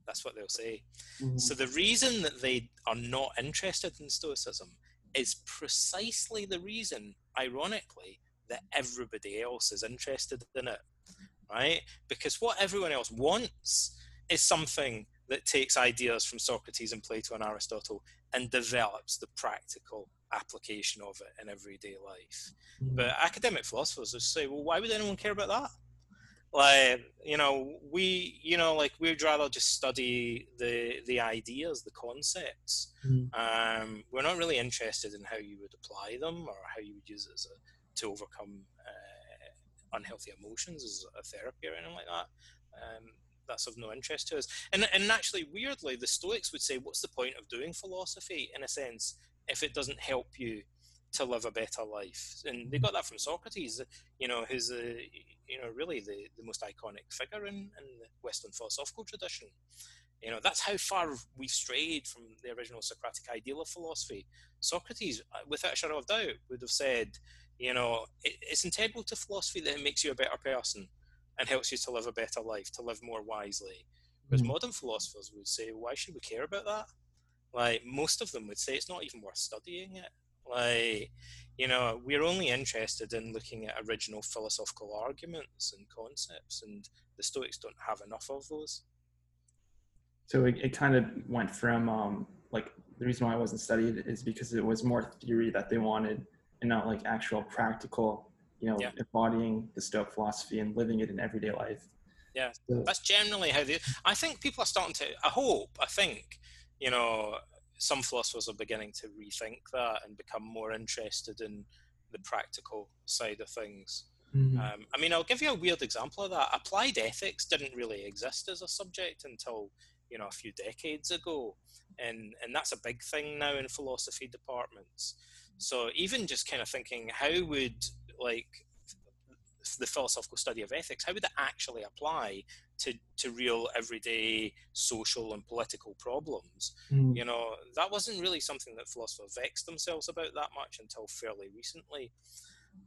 That's what they'll say. Mm-hmm. So, the reason that they are not interested in Stoicism is precisely the reason, ironically, that everybody else is interested in it, right? Because what everyone else wants is something that takes ideas from Socrates and Plato and Aristotle and develops the practical application of it in everyday life. Mm. But academic philosophers will say, well, why would anyone care about that? Like, you know, we, you know, like we'd rather just study the the ideas, the concepts. Mm. Um, we're not really interested in how you would apply them or how you would use it as a to overcome uh, unhealthy emotions as a therapy or anything like that. Um, that's of no interest to us. And, and actually, weirdly, the Stoics would say, what's the point of doing philosophy, in a sense, if it doesn't help you to live a better life? And they got that from Socrates, you know, who's, a, you know, really the, the most iconic figure in, in the Western philosophical tradition. You know, that's how far we've strayed from the original Socratic ideal of philosophy. Socrates, uh, without a shadow of doubt, would have said, you know, it, it's integral to philosophy that it makes you a better person and helps you to live a better life, to live more wisely. Whereas mm modern philosophers would say, why should we care about that? Like, most of them would say it's not even worth studying it. Like, you know, we're only interested in looking at original philosophical arguments and concepts, and the Stoics don't have enough of those. So it, it kind of went from um, like the reason why I wasn't studied is because it was more theory that they wanted and not like actual practical, you know, Yeah. embodying the Stoic philosophy and living it in everyday life. Yeah. So- That's generally how they. I think people are starting to. I hope. I think you know some philosophers are beginning to rethink that and become more interested in the practical side of things. Mhm. Um, I mean, I'll give you a weird example of that. Applied ethics didn't really exist as a subject until you know a few decades ago, and and that's a big thing now in philosophy departments. So even just kind of thinking, how would like the philosophical study of ethics, how would that actually apply to to real everyday social and political problems? Mhm. You know, that wasn't really something that philosophers vexed themselves about that much until fairly recently.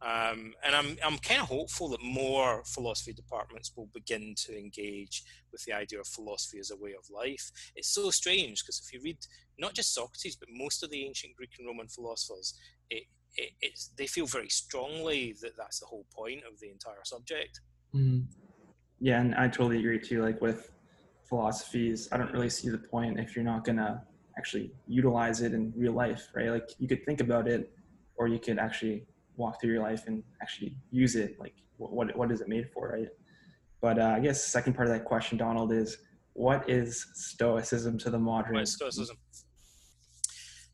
Um, and I'm, I'm kind of hopeful that more philosophy departments will begin to engage with the idea of philosophy as a way of life. It's so strange because if you read not just Socrates, but most of the ancient Greek and Roman philosophers, it, it, it's, they feel very strongly that that's the whole point of the entire subject. Mhm. Yeah, and I totally agree too. Like with philosophies, I don't really see the point if you're not gonna actually utilize it in real life, right? Like you could think about it, or you could actually walk through your life and actually use it. Like what what, what is it made for, right? But uh, I guess the second part of that question, Donald, is what is Stoicism to the modern? What is Stoicism?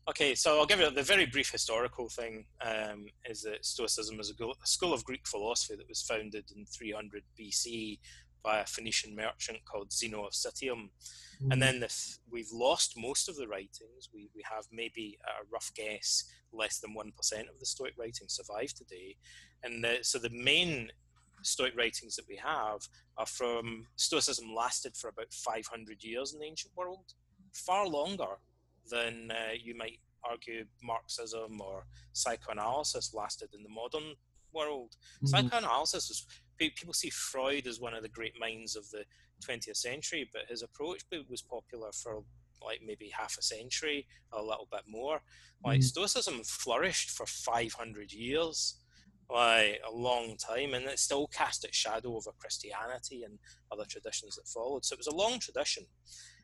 Okay, so I'll give you the very brief historical thing. Um, is that Stoicism is a, go- a school of Greek philosophy that was founded in 300 BC by a Phoenician merchant called Zeno of Citium. Mm-hmm. And then if we've lost most of the writings. We, we have maybe a rough guess less than 1% of the Stoic writings survive today. And the, so the main Stoic writings that we have are from Stoicism lasted for about 500 years in the ancient world, far longer than uh, you might argue Marxism or psychoanalysis lasted in the modern world. Mhm. Psychoanalysis is people see Freud as one of the great minds of the 20th century, but his approach was popular for like maybe half a century, a little bit more. Like Mhm. Stoicism flourished for 500 years, like a long time, and it still cast its shadow over Christianity and other traditions that followed. So it was a long tradition,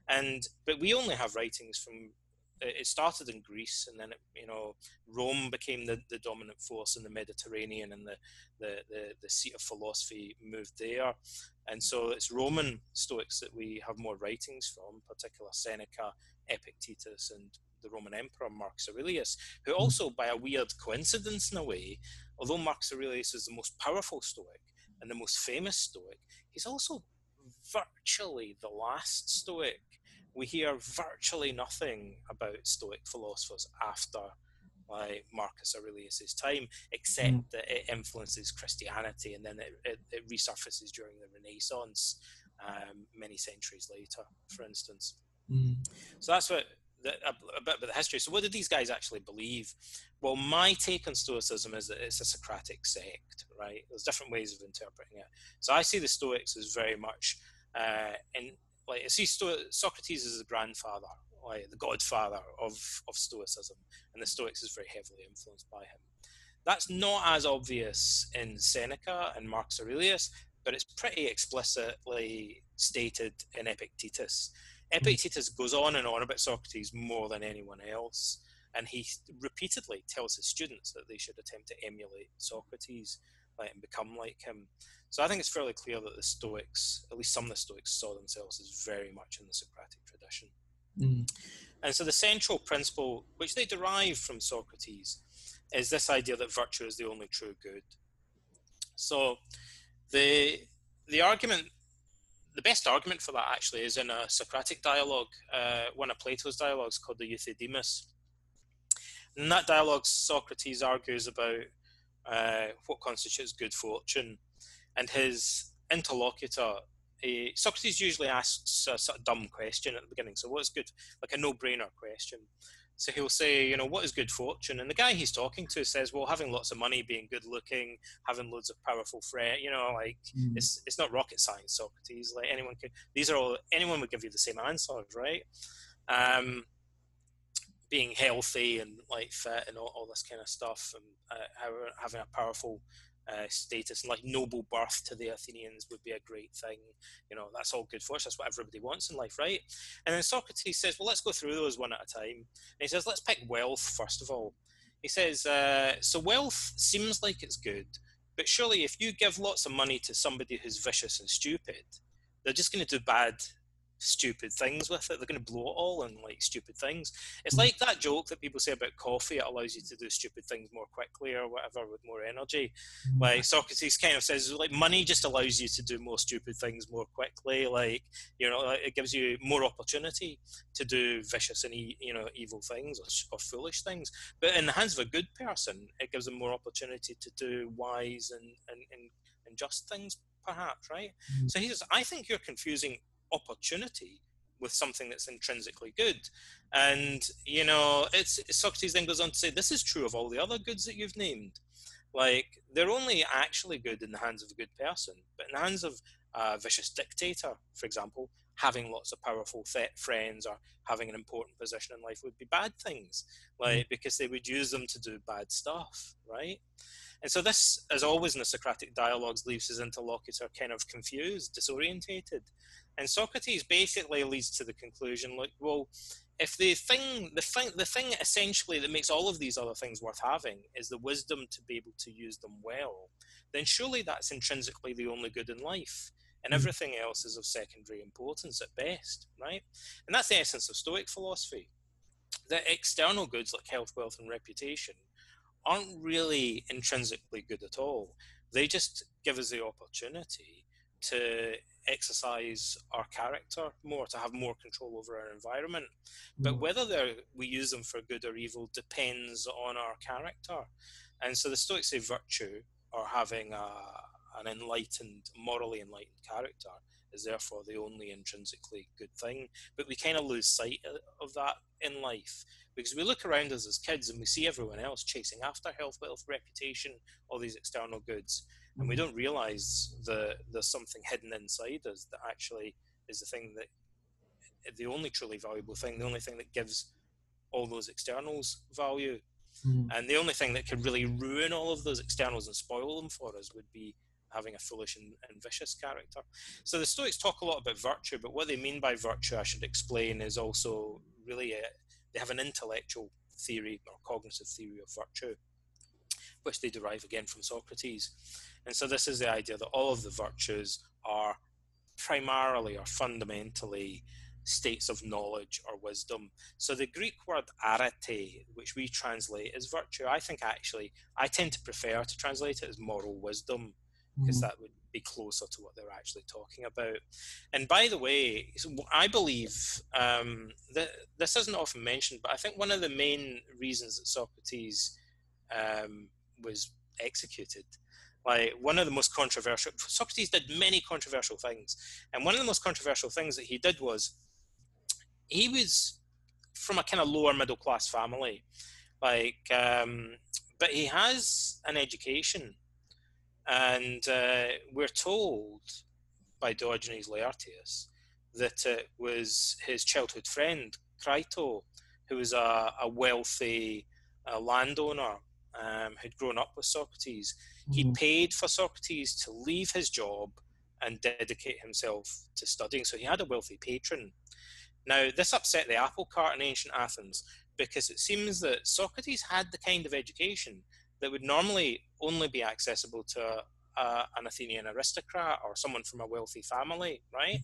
and but we only have writings from. It started in Greece, and then it, you know Rome became the, the dominant force in the Mediterranean, and the, the, the, the seat of philosophy moved there. And so it's Roman Stoics that we have more writings from, particular Seneca, Epictetus, and the Roman Emperor Marcus Aurelius, who hmm. also, by a weird coincidence in a way, although Marcus Aurelius is the most powerful Stoic and the most famous Stoic, he's also virtually the last Stoic. We hear virtually nothing about Stoic philosophers after like Marcus Aurelius's time, except Mm. that it influences Christianity and then it, it, it resurfaces during the Renaissance um, many centuries later, for instance. Mhm. So that's what the, a, a bit about the history. So what did these guys actually believe? Well, my take on Stoicism is that it's a Socratic sect, right? There's different ways of interpreting it. So I see the Stoics as very much uh, in like see Sto- Socrates is the grandfather, like the godfather of of Stoicism, and the Stoics is very heavily influenced by him. That's not as obvious in Seneca and Marcus Aurelius, but it's pretty explicitly stated in Epictetus. Hmm. Epictetus goes on and on about Socrates more than anyone else, and he repeatedly tells his students that they should attempt to emulate Socrates like, and become like him. So I think it's fairly clear that the Stoics, at least some of the Stoics, saw themselves as very much in the Socratic tradition. Mhm. And so the central principle, which they derive from Socrates, is this idea that virtue is the only true good. So the the argument, the best argument for that actually is in a Socratic dialogue, uh, one of Plato's dialogues called the Euthydemus. In that dialogue, Socrates argues about uh, what constitutes good fortune, and his interlocutor uh, Socrates usually asks a sort of dumb question at the beginning. So, what's good? Like a no-brainer question. So he'll say, you know, what is good fortune? And the guy he's talking to says, well, having lots of money, being good-looking, having loads of powerful friends. You know, like Mhm. it's it's not rocket science, Socrates. Like anyone can. These are all anyone would give you the same answers, right? Um, being healthy and like fit and all, all this kind of stuff, and uh, having a powerful uh, status and like noble birth to the Athenians would be a great thing. You know, that's all good for us. That's what everybody wants in life, right? And then Socrates says, well, let's go through those one at a time. And he says, let's pick wealth first of all. He says, uh, so wealth seems like it's good, but surely if you give lots of money to somebody who's vicious and stupid, they're just going to do bad stupid things with it. They're going to blow it all in like stupid things. It's like that joke that people say about coffee. It allows you to do stupid things more quickly or whatever with more energy. Like Socrates kind of says, like money just allows you to do more stupid things more quickly. Like you know, it gives you more opportunity to do vicious and you know evil things or, or foolish things. But in the hands of a good person, it gives them more opportunity to do wise and and, and, and just things perhaps, right? Mm-hmm. So he says, I think you're confusing opportunity with something that's intrinsically good. And, you know, it's Socrates then goes on to say, this is true of all the other goods that you've named. Like, they're only actually good in the hands of a good person, but in the hands of a vicious dictator, for example, having lots of powerful friends or having an important position in life would be bad things, like, mm. because they would use them to do bad stuff, right? And so this, as always in the Socratic dialogues, leaves his interlocutor kind of confused, disorientated. And Socrates basically leads to the conclusion, like, well, if the thing, the thing, the thing essentially that makes all of these other things worth having is the wisdom to be able to use them well, then surely that's intrinsically the only good in life, and hmm. everything else is of secondary importance at best, right? And that's the essence of Stoic philosophy. That external goods like health, wealth, and reputation aren't really intrinsically good at all. They just give us the opportunity to exercise our character more, to have more control over our environment. But mm. whether we use them for good or evil depends on our character. And so the Stoics say virtue or having a, an enlightened, morally enlightened character is therefore the only intrinsically good thing. But we kind of lose sight of that in life because we look around us as kids and we see everyone else chasing after health, wealth, reputation, all these external goods, and we mm-hmm. don't realize that there's something hidden inside us that actually is the thing that the only truly valuable thing, the only thing that gives all those externals value. Mm. And the only thing that could really ruin all of those externals and spoil them for us would be having a foolish and, and, vicious character. So the Stoics talk a lot about virtue, but what they mean by virtue, I should explain, is also really a, they have an intellectual theory or cognitive theory of virtue, which they derive again from Socrates. And so this is the idea that all of the virtues are primarily or fundamentally states of knowledge or wisdom. So the Greek word arete, which we translate as virtue, I think actually I tend to prefer to translate it as moral wisdom because mm. that would be closer to what they're actually talking about. And by the way, I believe um, that this isn't often mentioned, but I think one of the main reasons that Socrates um, was executed like one of the most controversial socrates did many controversial things. And one of the most controversial things that he did was he was from a kind of lower middle class family. Like um, but he has an education. And uh, we're told by Diogenes Laertius that it was his childhood friend, Crito, who was a, a wealthy uh, landowner um, who'd grown up with Socrates. He mm. paid for Socrates to leave his job and dedicate himself to studying. So he had a wealthy patron. Now, this upset the apple cart in ancient Athens because it seems that Socrates had the kind of education that would normally only be accessible to a, an Athenian aristocrat or someone from a wealthy family, right?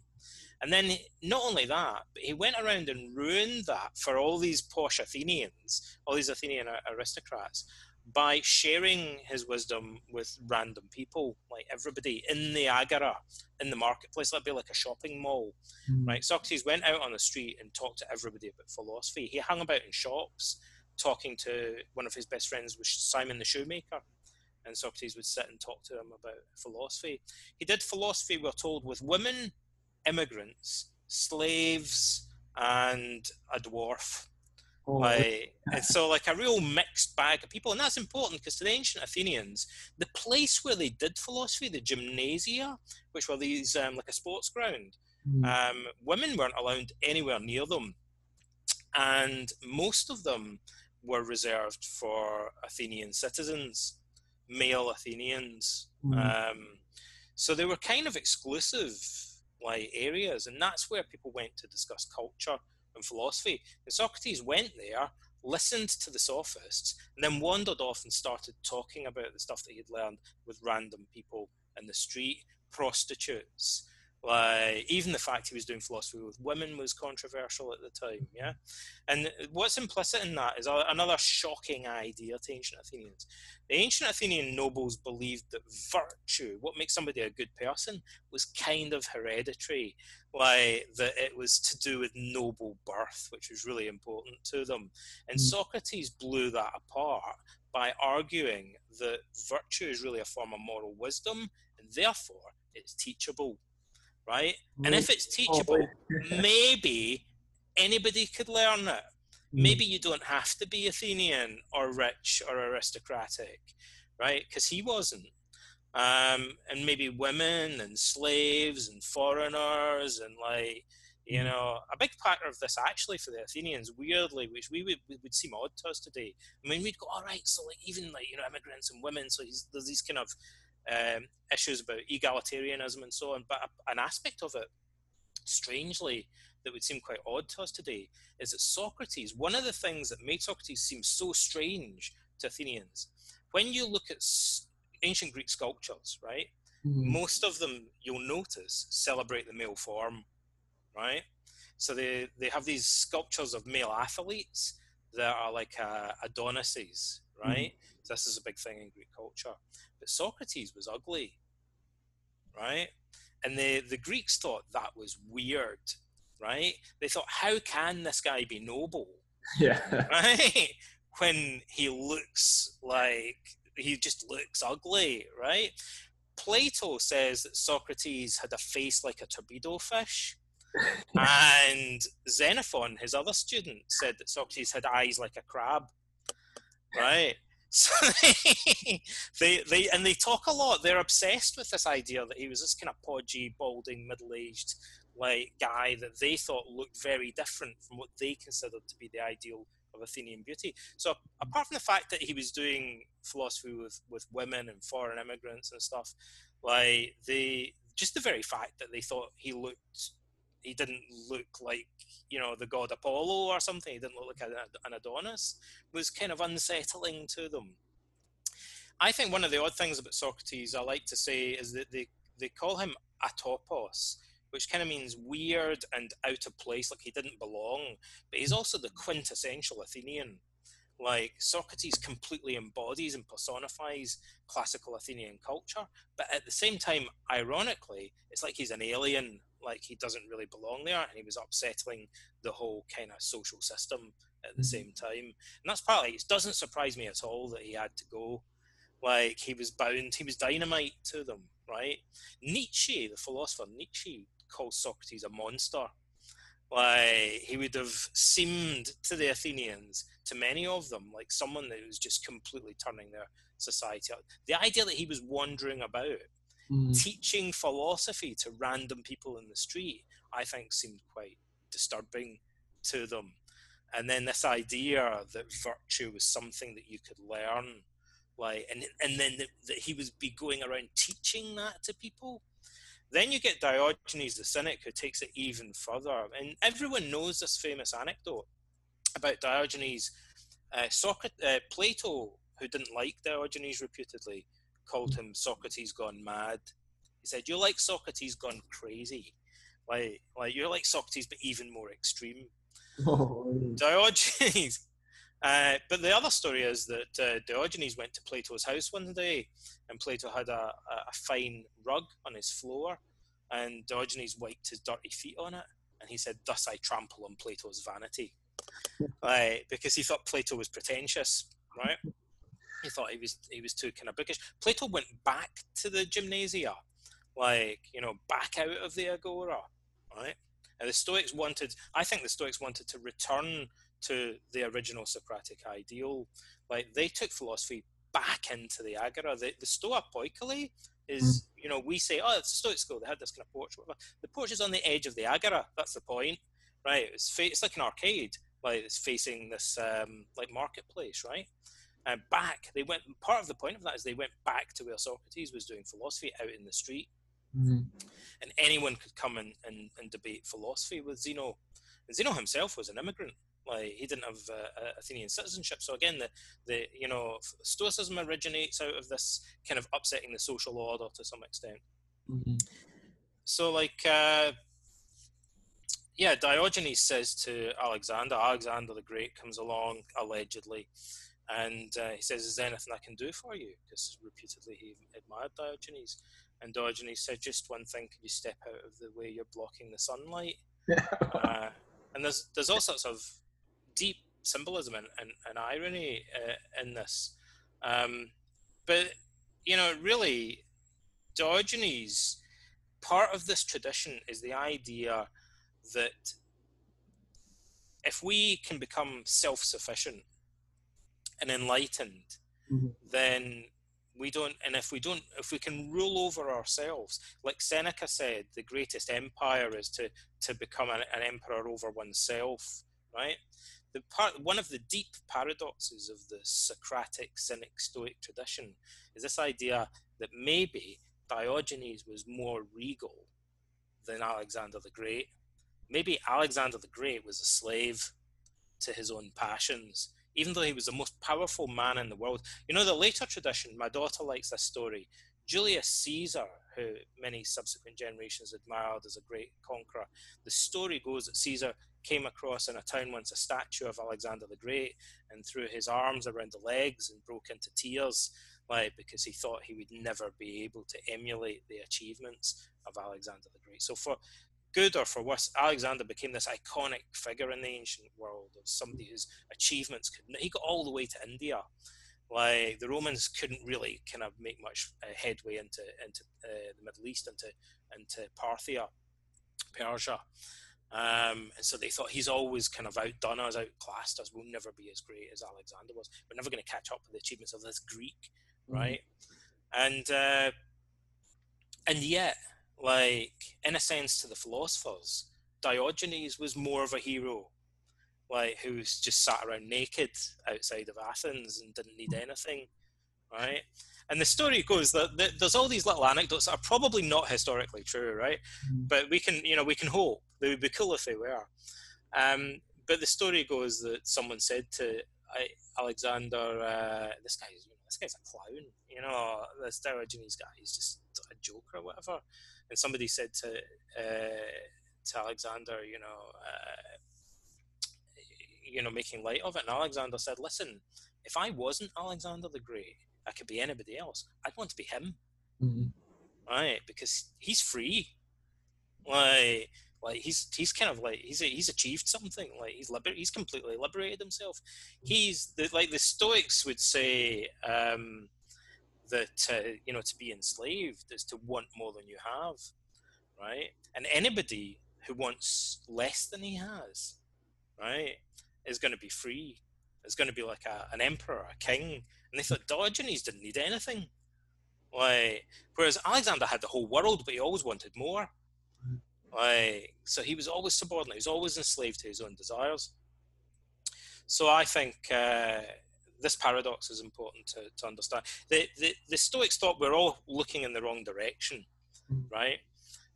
And then not only that, but he went around and ruined that for all these posh Athenians, all these Athenian aristocrats, by sharing his wisdom with random people, like everybody in the agora, in the marketplace. That'd be like a shopping mall, mm. right? Socrates went out on the street and talked to everybody about philosophy. He hung about in shops talking to one of his best friends was Simon the shoemaker. And Socrates would sit and talk to him about philosophy. He did philosophy, we're told, with women, immigrants, slaves, and a dwarf. Oh, like, and so, like a real mixed bag of people, and that's important because to the ancient Athenians, the place where they did philosophy, the gymnasia, which were these um, like a sports ground, mm. um, women weren't allowed anywhere near them, and most of them were reserved for Athenian citizens. male Athenians. Mhm. Um, so they were kind of exclusive like areas, and that's where people went to discuss culture and philosophy. And Socrates went there, listened to the sophists, and then wandered off and started talking about the stuff that he'd learned with random people in the street, prostitutes. Like even the fact he was doing philosophy with women was controversial at the time, yeah. And what's implicit in that is another shocking idea to ancient Athenians. The ancient Athenian nobles believed that virtue, what makes somebody a good person, was kind of hereditary, like that it was to do with noble birth, which was really important to them. And Mm. Socrates blew that apart by arguing that virtue is really a form of moral wisdom and therefore it's teachable, right? And if it's teachable, maybe anybody could learn it. Maybe you don't have to be Athenian or rich or aristocratic, right? Because he wasn't. Um, and maybe women and slaves and foreigners and like, you Mhm. know, a big part of this actually for the Athenians, weirdly, which we would, we would seem odd to us today. I mean, we'd go, all right, so like even like, you know, immigrants and women, so there's these kind of um, issues about egalitarianism and so on. But a, an aspect of it, strangely, that would seem quite odd to us today is that Socrates, one of the things that made Socrates seem so strange to Athenians, when you look at s- ancient Greek sculptures, right, Mhm. most of them you'll notice celebrate the male form, right? So they, they have these sculptures of male athletes that are like uh, Adonises, Mm-hmm. right? So this is a big thing in Greek culture. But Socrates was ugly, right? And the, the Greeks thought that was weird, right? They thought, how can this guy be noble? yeah. right? When he looks like he just looks ugly, right? Plato says that Socrates had a face like a torpedo fish, and Xenophon, his other student, said that Socrates had eyes like a crab, right? So they, they, they, and they talk a lot. They're obsessed with this idea that he was this kind of podgy, balding, middle-aged, like guy that they thought looked very different from what they considered to be the ideal of Athenian beauty. So apart from the fact that he was doing philosophy with, with women and foreign immigrants and stuff, like they just the very fact that they thought he looked he didn't look like you know the god Apollo or something. He didn't look like an Adonis. Was kind of unsettling to them. I think one of the odd things about Socrates, I like to say, is that they they call him atopos, which kind of means weird and out of place, like he didn't belong. But he's also the quintessential Athenian. Like Socrates completely embodies and personifies classical Athenian culture, but at the same time, ironically, it's like he's an alien, like he doesn't really belong there, and he was upsetting the whole kind of social system at the Mhm. same time. And that's partly, it doesn't surprise me at all that he had to go. Like he was bound, he was dynamite to them, right? Nietzsche, the philosopher Nietzsche, calls Socrates a monster. Like he would have seemed to the Athenians, to many of them, like someone that was just completely turning their society out. The idea that he was wandering about, Mhm. teaching philosophy to random people in the street, I think seemed quite disturbing to them. And then this idea that virtue was something that you could learn, like, and and then that, that he would be going around teaching that to people. Then you get Diogenes the Cynic, who takes it even further, and everyone knows this famous anecdote about Diogenes. Uh, Socrates, uh, Plato, who didn't like Diogenes reputedly, called him Socrates gone mad. He said, "You're like Socrates gone crazy, like like you're like Socrates, but even more extreme." Oh, Diogenes. Uh, but the other story is that uh, Diogenes went to Plato's house one day, and Plato had a, a, a fine rug on his floor, and Diogenes wiped his dirty feet on it, and he said, "Thus I trample on Plato's vanity," right? Because he thought Plato was pretentious, right? He thought he was he was too kind of bookish. Plato went back to the gymnasia, like you know, back out of the agora, right? And the Stoics wanted, I think the Stoics wanted to return to the original Socratic ideal. Like they took philosophy back into the agora. The, the Stoa Poikile is, you know, we say, oh, it's a Stoic school. They had this kind of porch. Whatever. The porch is on the edge of the agora. That's the point, right? It's fa- it's like an arcade, like it's facing this um, like marketplace, right? Uh, back. They went. Part of the point of that is they went back to where Socrates was doing philosophy out in the street, mm-hmm. and anyone could come and, and, and debate philosophy with Zeno. And Zeno himself was an immigrant. Like he didn't have uh, Athenian citizenship. So again, the the you know Stoicism originates out of this kind of upsetting the social order to some extent. Mm-hmm. So like. Uh, yeah, Diogenes says to Alexander, Alexander the Great comes along allegedly, and uh, he says, "Is there anything I can do for you?" Because repeatedly he admired Diogenes, and Diogenes said, "Just one thing: could you step out of the way you're blocking the sunlight?" uh, and there's there's all sorts of deep symbolism and, and, and irony uh, in this, um, but you know, really, Diogenes. Part of this tradition is the idea that if we can become self-sufficient and enlightened, mm-hmm. then we don't and if we don't if we can rule over ourselves like seneca said the greatest empire is to to become an, an emperor over oneself right? The part one of the deep paradoxes of the socratic cynic stoic tradition is this idea that maybe diogenes was more regal than alexander the great. Maybe alexander the great was a slave to his own passions even though he was the most powerful man in the world. You know, the later tradition, my daughter likes this story. Julius Caesar, who many subsequent generations admired as a great conqueror, the story goes that Caesar came across in a town once a statue of Alexander the Great and threw his arms around the legs and broke into tears, like because he thought he would never be able to emulate the achievements of Alexander the Great. So for good or for worse, Alexander became this iconic figure in the ancient world of somebody whose achievements could. He got all the way to India. Like the Romans couldn't really kind of make much uh, headway into into uh, the Middle East, into into Parthia, Persia, um, and so they thought he's always kind of outdone us, outclassed us. We'll never be as great as Alexander was. We're never going to catch up with the achievements of this Greek, mm-hmm. right? Mm-hmm. And uh, and yet like in a sense to the philosophers diogenes was more of a hero like who's just sat around naked outside of athens and didn't need anything right? And the story goes that, there's all these little anecdotes that are probably not historically true right? Mm. but we can you know we can hope. They would be cool if they were. Um, but the story goes that someone said to alexander uh, this guy's this guy's a clown you know this diogenes guy he's just a joke or whatever and somebody said to uh, to Alexander, you know, uh, you know, making light of it, and Alexander said, "Listen, if I wasn't Alexander the Great, I could be anybody else. I'd want to be him, mm-hmm. right? Because he's free, like." Like he's he's kind of like he's he's achieved something. Like he's liber- he's completely liberated himself. He's the, like the Stoics would say, um, that uh, you know to be enslaved is to want more than you have, right? And anybody who wants less than he has, right, is going to be free. Is going to be like a, an emperor, a king. And they thought Diogenes didn't need anything. Like, whereas Alexander had the whole world, but he always wanted more. Like, so he was always subordinate. He was always enslaved to his own desires. So I think uh, this paradox is important to, to understand. The, the, the Stoics thought we're all looking in the wrong direction, hmm. right?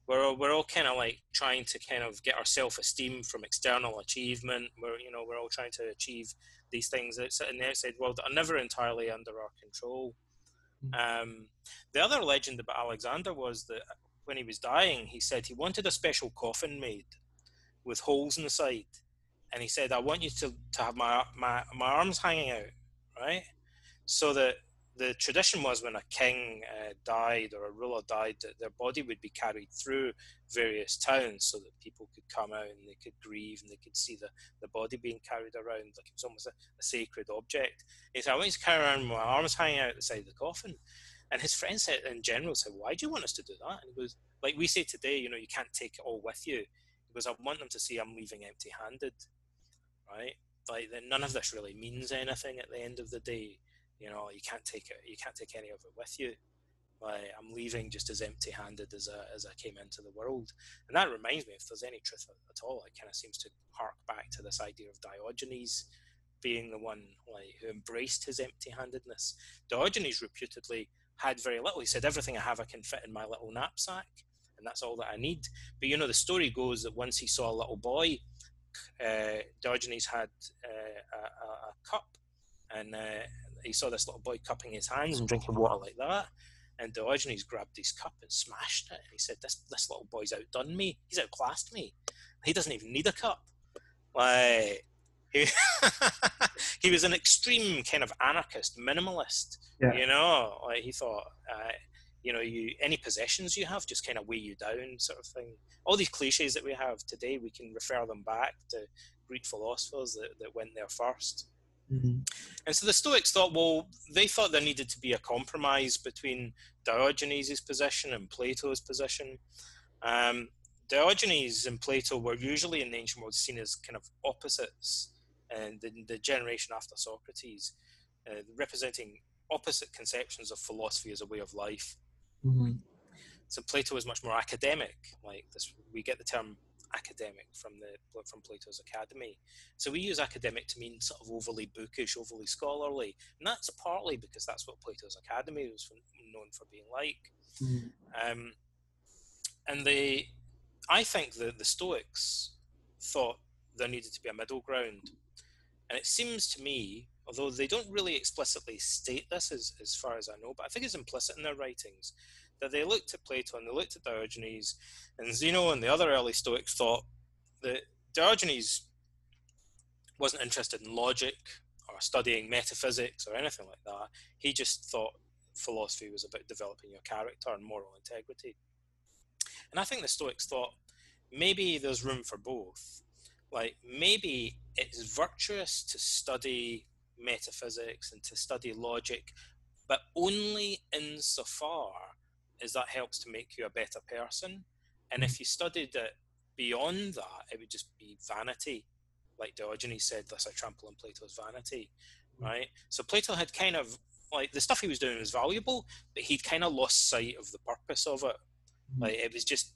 We're all, we're all kind of like trying to kind of get our self-esteem from external achievement. We're you know we're all trying to achieve these things outside in the outside world that are never entirely under our control. Hmm. Um, the other legend about Alexander was that when he was dying, he said he wanted a special coffin made with holes in the side, and he said, "I want you to, to have my, my my arms hanging out right? So that the tradition was when a king uh, died or a ruler died, that their body would be carried through various towns so that people could come out and they could grieve and they could see the, the body being carried around like it was almost a, a sacred object. He said, I want you to carry around my arms hanging out the side of the coffin. And his friends said, in general said, Why do you want us to do that? And he goes, Like we say today, you know, you can't take it all with you. He goes, I want them to see I'm leaving empty handed, right? Like that none of this really means anything at the end of the day. You know, you can't take it, you can't take any of it with you. Like I'm leaving just as empty-handed as I, as I came into the world, and that reminds me, if there's any truth at all, it kind of seems to hark back to this idea of Diogenes being the one like who embraced his empty-handedness. Diogenes reputedly had very little. He said, "Everything I have, I can fit in my little knapsack, and that's all that I need." But you know, the story goes that once he saw a little boy, uh, Diogenes had uh, a, a, cup, and uh, he saw this little boy cupping his hands and drinking water like that. And Diogenes grabbed his cup and smashed it. And he said, "This this little boy's outdone me. He's outclassed me. He doesn't even need a cup." Like he, he was an extreme kind of anarchist, minimalist. Yeah. You know, like he thought, uh, you know, you any possessions you have just kind of weigh you down, sort of thing. All these cliches that we have today, we can refer them back to Greek philosophers that, that went there 1st mm-hmm. And so the Stoics thought, well, they thought there needed to be a compromise between Diogenes' position and Plato's position. Um, Diogenes and Plato were usually in the ancient world seen as kind of opposites, and the, the generation after Socrates, uh, representing opposite conceptions of philosophy as a way of life. Mm-hmm. So Plato is much more academic. Like this, we get the term academic from the from Plato's Academy. So we use academic to mean sort of overly bookish, overly scholarly, and that's partly because that's what Plato's Academy was known for being like. Mm-hmm. Um, and they I think that the Stoics thought there needed to be a middle ground. And it seems to me, although they don't really explicitly state this as, as far as I know, but I think it's implicit in their writings, that they looked at Plato and they looked at Diogenes, and Zeno and the other early Stoics thought that Diogenes wasn't interested in logic or studying metaphysics or anything like that. He just thought philosophy was about developing your character and moral integrity. And I think the Stoics thought maybe there's room for both. Like maybe it's virtuous to study metaphysics and to study logic, but only insofar as that helps to make you a better person. And if you studied it beyond that, it would just be vanity. Like Diogenes said, "Thus I trample on Plato's vanity." Right? So Plato had kind of like the stuff he was doing was valuable, but he'd kind of lost sight of the purpose of it. Mm-hmm. Like it was just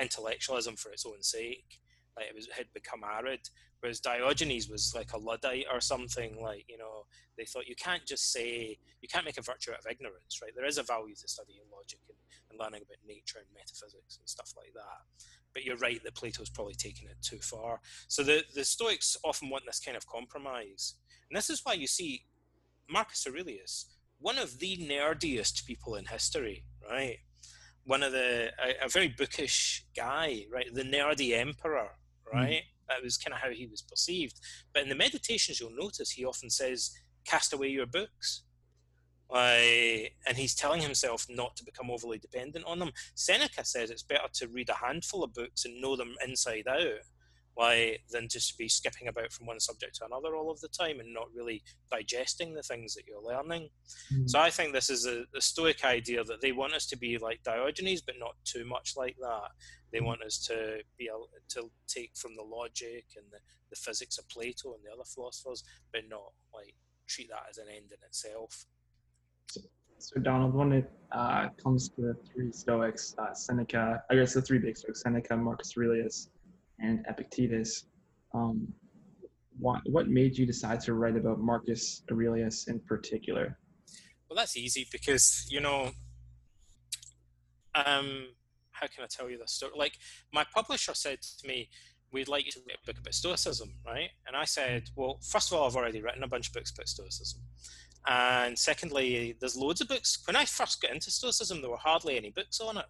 intellectualism for its own sake. Like it was had become arid. Whereas Diogenes was like a luddite or something. Like you know, they thought you can't just say you can't make a virtue out of ignorance, right? There is a value to studying logic and, and learning about nature and metaphysics and stuff like that. But you're right that Plato's probably taken it too far. So the the Stoics often want this kind of compromise, and this is why you see Marcus Aurelius, one of the nerdiest people in history, right? one of the a, a, very bookish guy, right? The nerdy emperor. Right? Mm. That was kind of how he was perceived. But in the meditations, you'll notice he often says, "Cast away your books," uh, and he's telling himself not to become overly dependent on them. Seneca says it's better to read a handful of books and know them inside out why than just be skipping about from one subject to another all of the time and not really digesting the things that you're learning. Mm-hmm. So I think this is a, a, Stoic idea that they want us to be like Diogenes, but not too much like that. They want us to be able to take from the logic and the, the physics of Plato and the other philosophers, but not like treat that as an end in itself. So, so Donald, when it uh, comes to the three Stoics, uh, Seneca, I guess the three big Stoics, Seneca, Marcus Aurelius, and Epictetus. Um, what, what made you decide to write about Marcus Aurelius in particular? Well, that's easy because, you know, um, how can I tell you this story? Like, my publisher said to me, We'd like you to write a book about Stoicism, right? And I said, Well, first of all, I've already written a bunch of books about Stoicism. And secondly, there's loads of books. When I first got into Stoicism, there were hardly any books on it.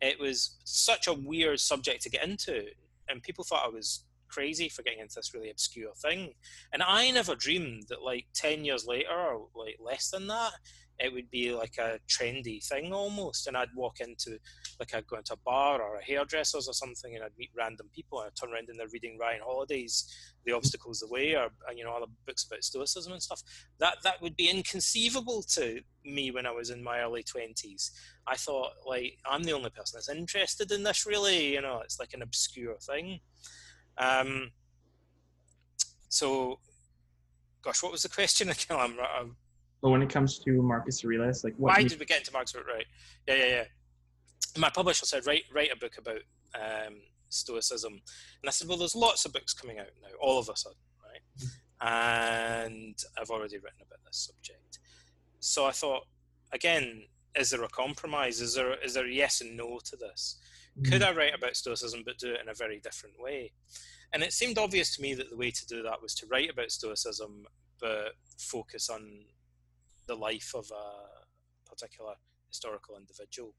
It was such a weird subject to get into and people thought I was crazy for getting into this really obscure thing. And I never dreamed that like ten years later, or like less than that, it would be like a trendy thing almost. And I'd walk into like I'd go into a bar or a hairdresser's or something, and I'd meet random people, and I'd turn around and they're reading Ryan Holiday's The Obstacles the Way, or you know other books about Stoicism and stuff. That that would be inconceivable to me when I was in my early twenties. I thought like I'm the only person that's interested in this. Really, you know, it's like an obscure thing. Um, so, gosh, what was the question again? I'm, I'm, but when it comes to Marcus Aurelius, like what? Why did we get into Marcus? Right? Yeah, yeah, yeah. My publisher said write write a book about um, Stoicism, and I said, well, there's lots of books coming out now, all of a sudden, right? and I've already written about this subject. So I thought, again, is there a compromise? Is there is there a yes and no to this? Could I write about Stoicism but do it in a very different way? And it seemed obvious to me that the way to do that was to write about Stoicism but focus on the life of a particular historical individual.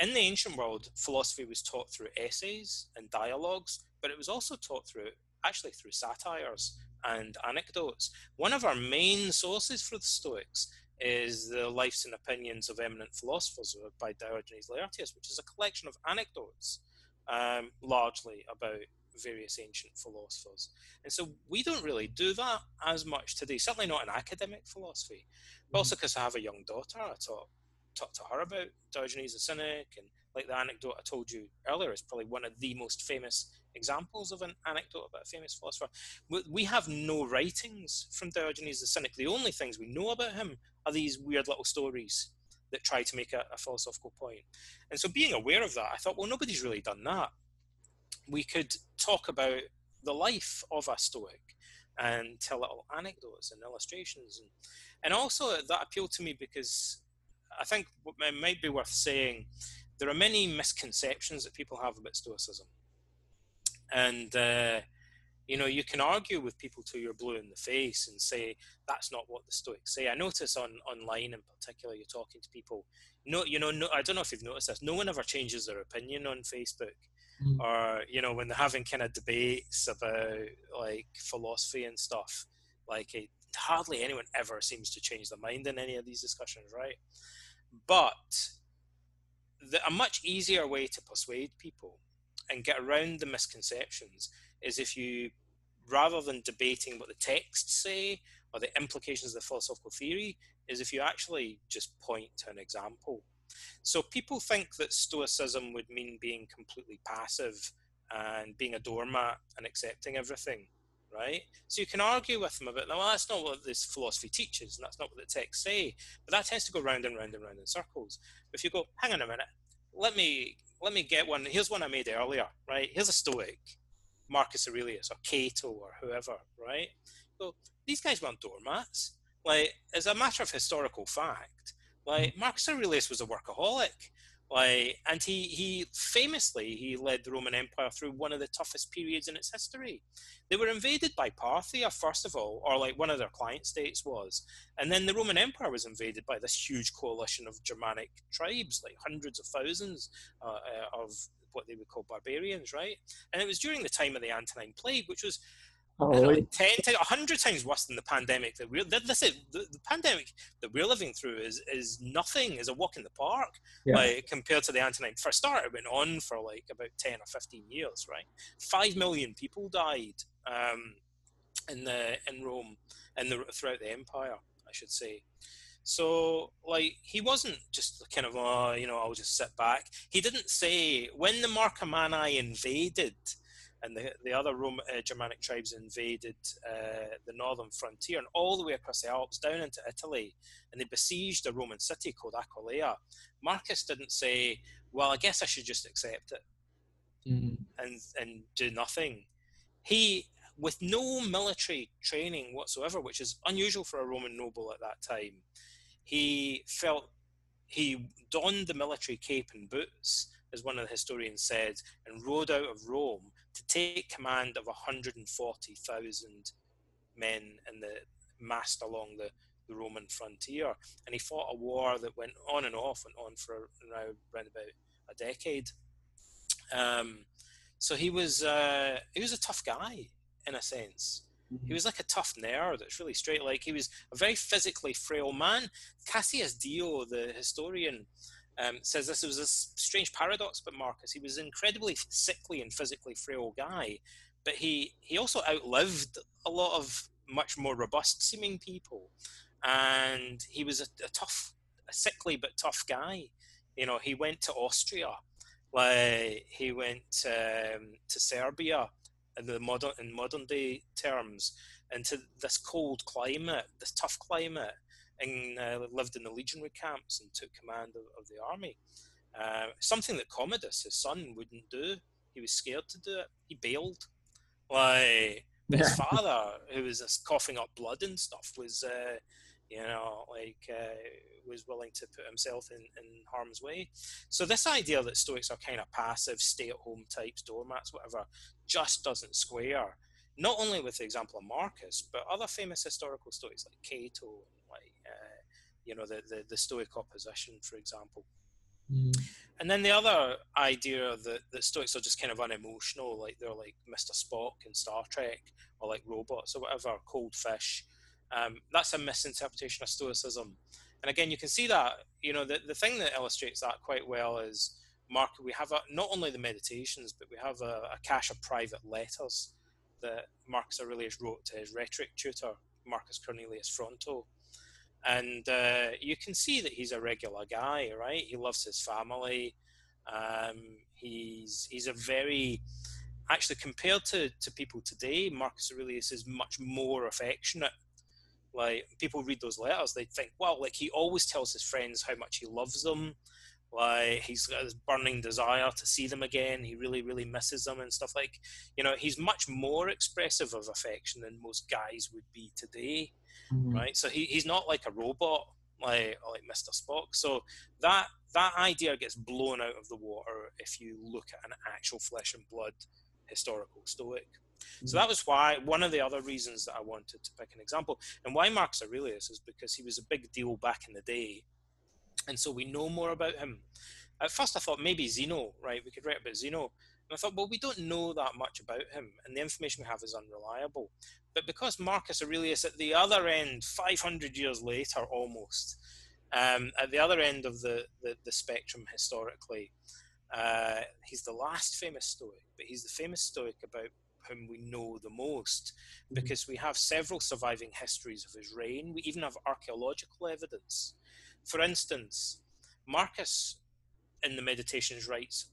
In the ancient world, philosophy was taught through essays and dialogues, but it was also taught through actually through satires and anecdotes. One of our main sources for the Stoics is the lives and opinions of eminent philosophers by Diogenes Laertius, which is a collection of anecdotes, um, largely about various ancient philosophers. And so we don't really do that as much today, certainly not in academic philosophy. But also because. I have a young daughter, I taught, talked to her about Diogenes the Cynic, and like the anecdote I told you earlier is probably one of the most famous examples of an anecdote about a famous philosopher. We have no writings from Diogenes the Cynic. The only things we know about him are these weird little stories that try to make a, a philosophical point. And so, being aware of that, I thought, well, nobody's really done that. We could talk about the life of a Stoic and tell little anecdotes and illustrations. And, and also, that appealed to me because I think it might be worth saying there are many misconceptions that people have about Stoicism. And uh, you know you can argue with people till you're blue in the face and say that's not what the stoics say. I notice on online in particular you're talking to people no you know no i don't know if you've noticed this no one ever changes their opinion on facebook mm. or you know when they're having kind of debates about like philosophy and stuff like it, hardly anyone ever seems to change their mind in any of these discussions right but the, a much easier way to persuade people and get around the misconceptions is if you, rather than debating what the texts say or the implications of the philosophical theory, is if you actually just point to an example. So people think that Stoicism would mean being completely passive and being a doormat and accepting everything, right? So you can argue with them about, well, that's not what this philosophy teaches, and that's not what the texts say. But that tends to go round and round and round in circles. But if you go, hang on a minute, let me let me get one. Here's one I made earlier, right? Here's a Stoic, Marcus Aurelius or Cato or whoever, right? So these guys weren't doormats. Like, as a matter of historical fact, like hmm. Marcus Aurelius was a workaholic. Like, and he, he famously he led the Roman Empire through one of the toughest periods in its history. They were invaded by Parthia first of all, or like one of their client states was, and then the Roman Empire was invaded by this huge coalition of Germanic tribes, like hundreds of thousands uh, uh, of what they would call barbarians, right? And it was during the time of the Antonine Plague, which was Oh, know, 10 to 100 times worse than the pandemic that we're this is the, the, pandemic that we're living through is is nothing is a walk in the park yeah. like compared to the antonine for a start it went on for like about 10 or 15 years right 5 million people died um, in the in rome and the throughout the empire i should say so, like, he wasn't just kind of, oh, you know, I'll just sit back. He didn't say, when the Marcomanni invaded, and the, the other Roman, uh, Germanic tribes invaded uh, the northern frontier and all the way across the Alps down into Italy, and they besieged a Roman city called Aquileia. Marcus didn't say, "Well, I guess I should just accept it mm-hmm. and and do nothing." He, with no military training whatsoever, which is unusual for a Roman noble at that time, he felt he donned the military cape and boots, as one of the historians said, and rode out of Rome to take command of 140,000 men in the massed along the, the Roman frontier. And he fought a war that went on and off and on for now around about a decade. Um, so he was uh, he was a tough guy in a sense. Mm-hmm. He was like a tough nerd. It's really straight. Like he was a very physically frail man. Cassius Dio, the historian, um, says this was a strange paradox but Marcus. He was an incredibly sickly and physically frail guy, but he, he also outlived a lot of much more robust seeming people. And he was a, a tough, a sickly but tough guy. You know, he went to Austria, like he went um, to Serbia in the modern in modern day terms, into this cold climate, this tough climate, and uh, lived in the legionary camps and took command of, of the army. Uh, something that Commodus, his son, wouldn't do. He was scared to do it. He bailed. Why? But his father, who was coughing up blood and stuff, was, uh, you know, like uh, was willing to put himself in, in harm's way. So this idea that Stoics are kind of passive, stay-at-home types, doormats, whatever, just doesn't square. Not only with the example of Marcus, but other famous historical Stoics like Cato, like uh, you know the, the, the Stoic opposition, for example. Mm. And then the other idea that, that Stoics are just kind of unemotional, like they're like Mr. Spock in Star Trek, or like robots or whatever, cold fish. Um, that's a misinterpretation of Stoicism. And again, you can see that, you know, the, the thing that illustrates that quite well is Mark, we have a, not only the meditations, but we have a, a cache of private letters that Marcus Aurelius wrote to his rhetoric tutor, Marcus Cornelius Fronto. And uh, you can see that he's a regular guy, right? He loves his family. Um, he's he's a very actually compared to, to people today, Marcus Aurelius is much more affectionate. Like people read those letters, they think, well, like he always tells his friends how much he loves them. Like he's got this burning desire to see them again. He really, really misses them and stuff like, you know, he's much more expressive of affection than most guys would be today, mm-hmm. right? So he, he's not like a robot, like like Mr. Spock. So that that idea gets blown out of the water if you look at an actual flesh and blood historical Stoic. So mm. that was why one of the other reasons that I wanted to pick an example, and why Marcus Aurelius is because he was a big deal back in the day, and so we know more about him. At first, I thought maybe Zeno, right? We could write about Zeno, and I thought, well, we don't know that much about him, and the information we have is unreliable. But because Marcus Aurelius, at the other end, 500 years later almost, um, at the other end of the, the, the spectrum historically, uh, he's the last famous Stoic, but he's the famous Stoic about whom we know the most mm-hmm. because we have several surviving histories of his reign. We even have archaeological evidence. For instance, Marcus in the Meditations writes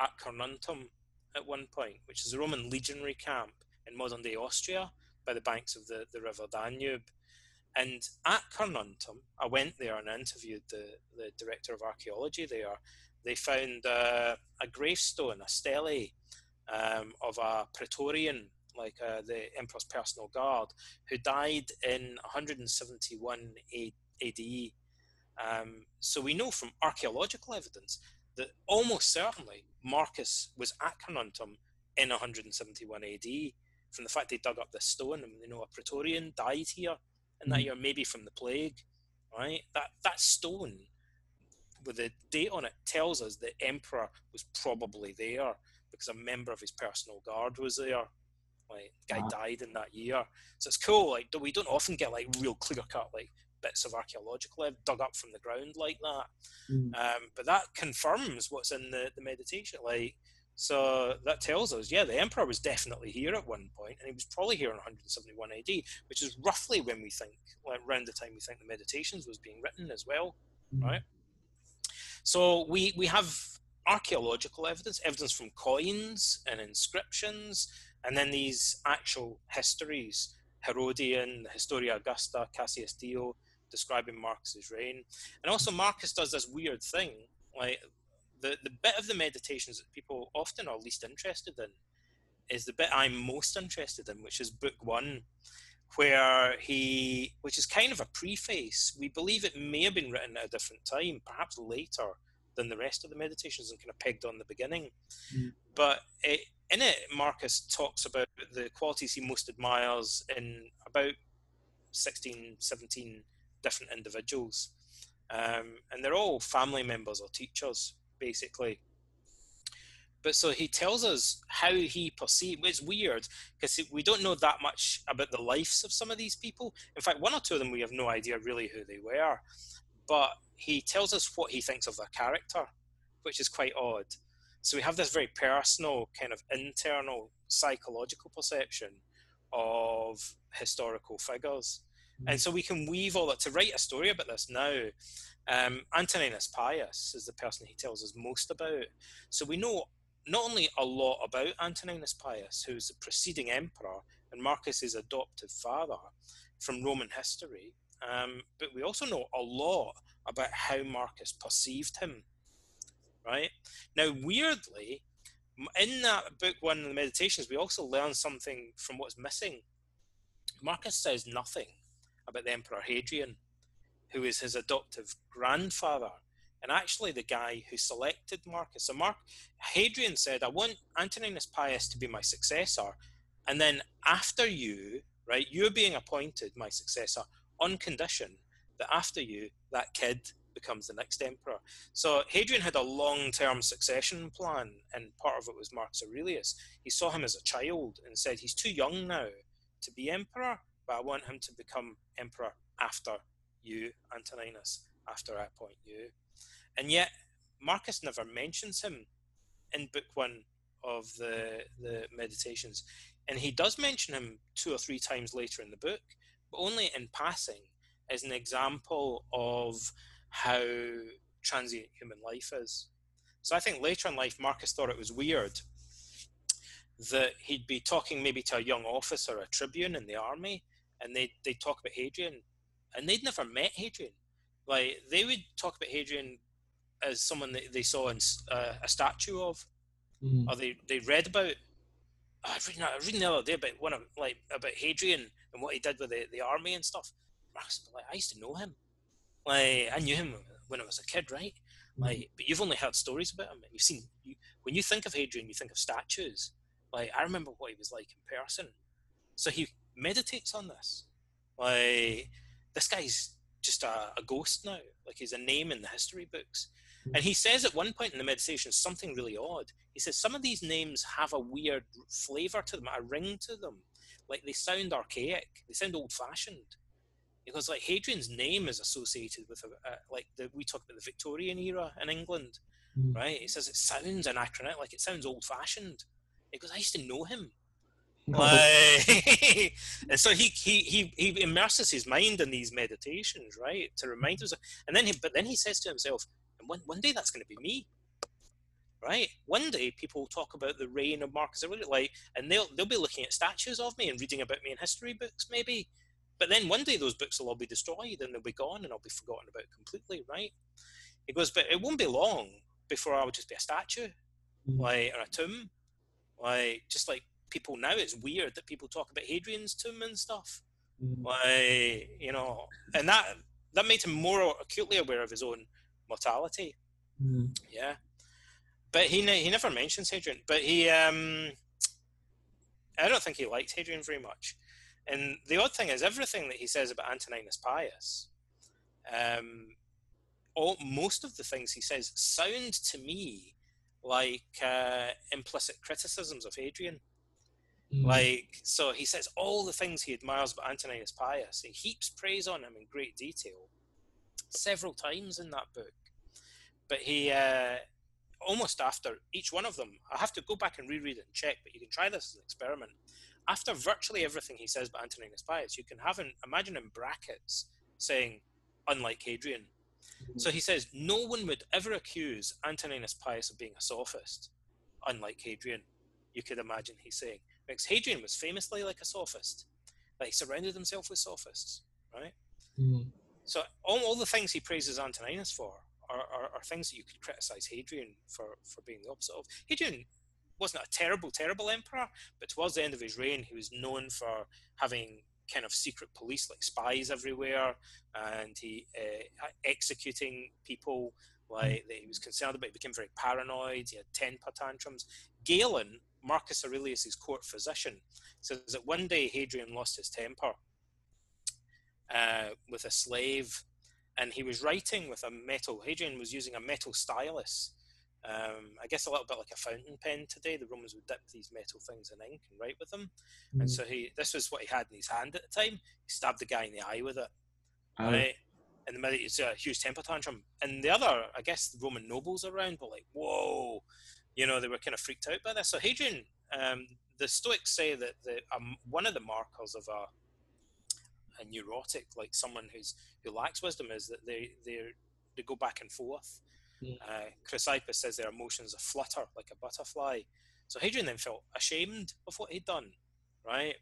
at Carnuntum at one point, which is a Roman legionary camp in modern day Austria by the banks of the, the river Danube. And at Carnuntum, I went there and interviewed the, the director of archaeology there, they found uh, a gravestone, a stele um, of a Praetorian, like uh, the Emperor's personal guard, who died in 171 AD. Um, so we know from archaeological evidence that almost certainly Marcus was at Carnuntum in 171 AD. From the fact they dug up this stone, and you know a Praetorian died here in that mm. year, maybe from the plague, right? That that stone with the date on it tells us the emperor was probably there because a member of his personal guard was there. Like guy uh-huh. died in that year, so it's cool. Like we don't often get like real clear cut like bits of archaeological dug up from the ground like that. Mm. Um, but that confirms what's in the, the meditation. Like so that tells us, yeah, the emperor was definitely here at one point, and he was probably here in 171 AD, which is roughly when we think, like around the time we think the Meditations was being written as well, mm. right? So we, we have archaeological evidence, evidence from coins and inscriptions, and then these actual histories, Herodian, Historia Augusta, Cassius Dio, describing Marcus's reign. And also Marcus does this weird thing, like the, the bit of the meditations that people often are least interested in is the bit I'm most interested in, which is book one, where he, which is kind of a preface. We believe it may have been written at a different time, perhaps later than the rest of the meditations, and kind of pegged on the beginning. Mm. But it, in it, Marcus talks about the qualities he most admires in about 16, 17 different individuals. Um, and they're all family members or teachers, basically. But so he tells us how he perceived. It's weird because we don't know that much about the lives of some of these people. In fact, one or two of them we have no idea really who they were. But he tells us what he thinks of their character, which is quite odd. So we have this very personal, kind of internal psychological perception of historical figures. And so we can weave all that to write a story about this now. Um, Antoninus Pius is the person he tells us most about. So we know not only a lot about Antoninus Pius, who's the preceding emperor and Marcus's adoptive father from Roman history, um, but we also know a lot about how Marcus perceived him. Right now, weirdly, in that book one of the meditations we also learn something from what's missing marcus says nothing about the emperor hadrian who is his adoptive grandfather and actually the guy who selected marcus so mark hadrian said i want antoninus pius to be my successor and then after you right you're being appointed my successor on condition that after you that kid becomes the next emperor. So Hadrian had a long-term succession plan, and part of it was Marcus Aurelius. He saw him as a child and said, "He's too young now to be emperor, but I want him to become emperor after you, Antoninus. After I appoint you." And yet Marcus never mentions him in book one of the the meditations, and he does mention him two or three times later in the book, but only in passing as an example of how transient human life is. So I think later in life, Marcus thought it was weird that he'd be talking maybe to a young officer, a tribune in the army, and they'd, they'd talk about Hadrian, and they'd never met Hadrian. Like, they would talk about Hadrian as someone that they saw in uh, a statue of, mm. or they, they read about. I was reading, I was reading the other day about one of like about Hadrian and what he did with the, the army and stuff. Marcus, like, I used to know him. Like I knew him when I was a kid, right? Mm-hmm. Like, but you've only heard stories about him, and you've seen. You, when you think of Hadrian, you think of statues. Like I remember what he was like in person. So he meditates on this. Like this guy's just a, a ghost now. Like he's a name in the history books. Mm-hmm. And he says at one point in the meditation something really odd. He says some of these names have a weird flavor to them, a ring to them. Like they sound archaic, they sound old fashioned because like Hadrian's name is associated with a, a, like the, we talk about the Victorian era in England, mm. right? He says it sounds anachronic, like it sounds old fashioned. Because I used to know him. Like, and so he, he he he immerses his mind in these meditations, right, to remind us. And then he, but then he says to himself, "And one one day that's going to be me." right? One day people will talk about the reign of Marcus Aurelius, like, and they'll they'll be looking at statues of me and reading about me in history books, maybe, but then one day those books will all be destroyed and they'll be gone and I'll be forgotten about completely, right? He goes, but it won't be long before I will just be a statue, mm. like or a tomb, like just like people now. It's weird that people talk about Hadrian's tomb and stuff, mm. like you know, and that that made him more acutely aware of his own mortality. Mm. Yeah, but he he never mentions Hadrian. But he, um, I don't think he liked Hadrian very much. And the odd thing is, everything that he says about Antoninus Pius, um, all, most of the things he says sound to me like uh, implicit criticisms of Hadrian. Mm. Like, so he says all the things he admires about Antoninus Pius. He heaps praise on him in great detail several times in that book. But he, uh, almost after each one of them, I have to go back and reread it and check, but you can try this as an experiment after virtually everything he says about Antoninus Pius, you can have an imagine in brackets saying, unlike Hadrian. So he says, no one would ever accuse Antoninus Pius of being a sophist, unlike Hadrian. You could imagine he's saying, because Hadrian was famously like a sophist. Like he surrounded himself with sophists, right? Mm-hmm. So all, all the things he praises Antoninus for are, are, are, things that you could criticize Hadrian for, for being the opposite of. Hadrian wasn't a terrible, terrible emperor, but towards the end of his reign, he was known for having kind of secret police like spies everywhere, and he uh, executing people like that he was concerned about. He became very paranoid. He had temper tantrums. Galen, Marcus Aurelius's court physician, says that one day Hadrian lost his temper uh, with a slave, and he was writing with a metal. Hadrian was using a metal stylus um, I guess a little bit like a fountain pen today. The Romans would dip these metal things in ink and write with them. Mm. And so he, this was what he had in his hand at the time. He stabbed the guy in the eye with it. Oh. Right. And the minute it's a huge temper tantrum. And the other, I guess, the Roman nobles around were like, "Whoa," you know, they were kind of freaked out by this. So Hadrian, um, the Stoics say that the um, one of the markers of a a neurotic, like someone who's who lacks wisdom, is that they they they go back and forth Mm. Uh, Chrysippus says their emotions are flutter like a butterfly. So Hadrian then felt ashamed of what he'd done, right?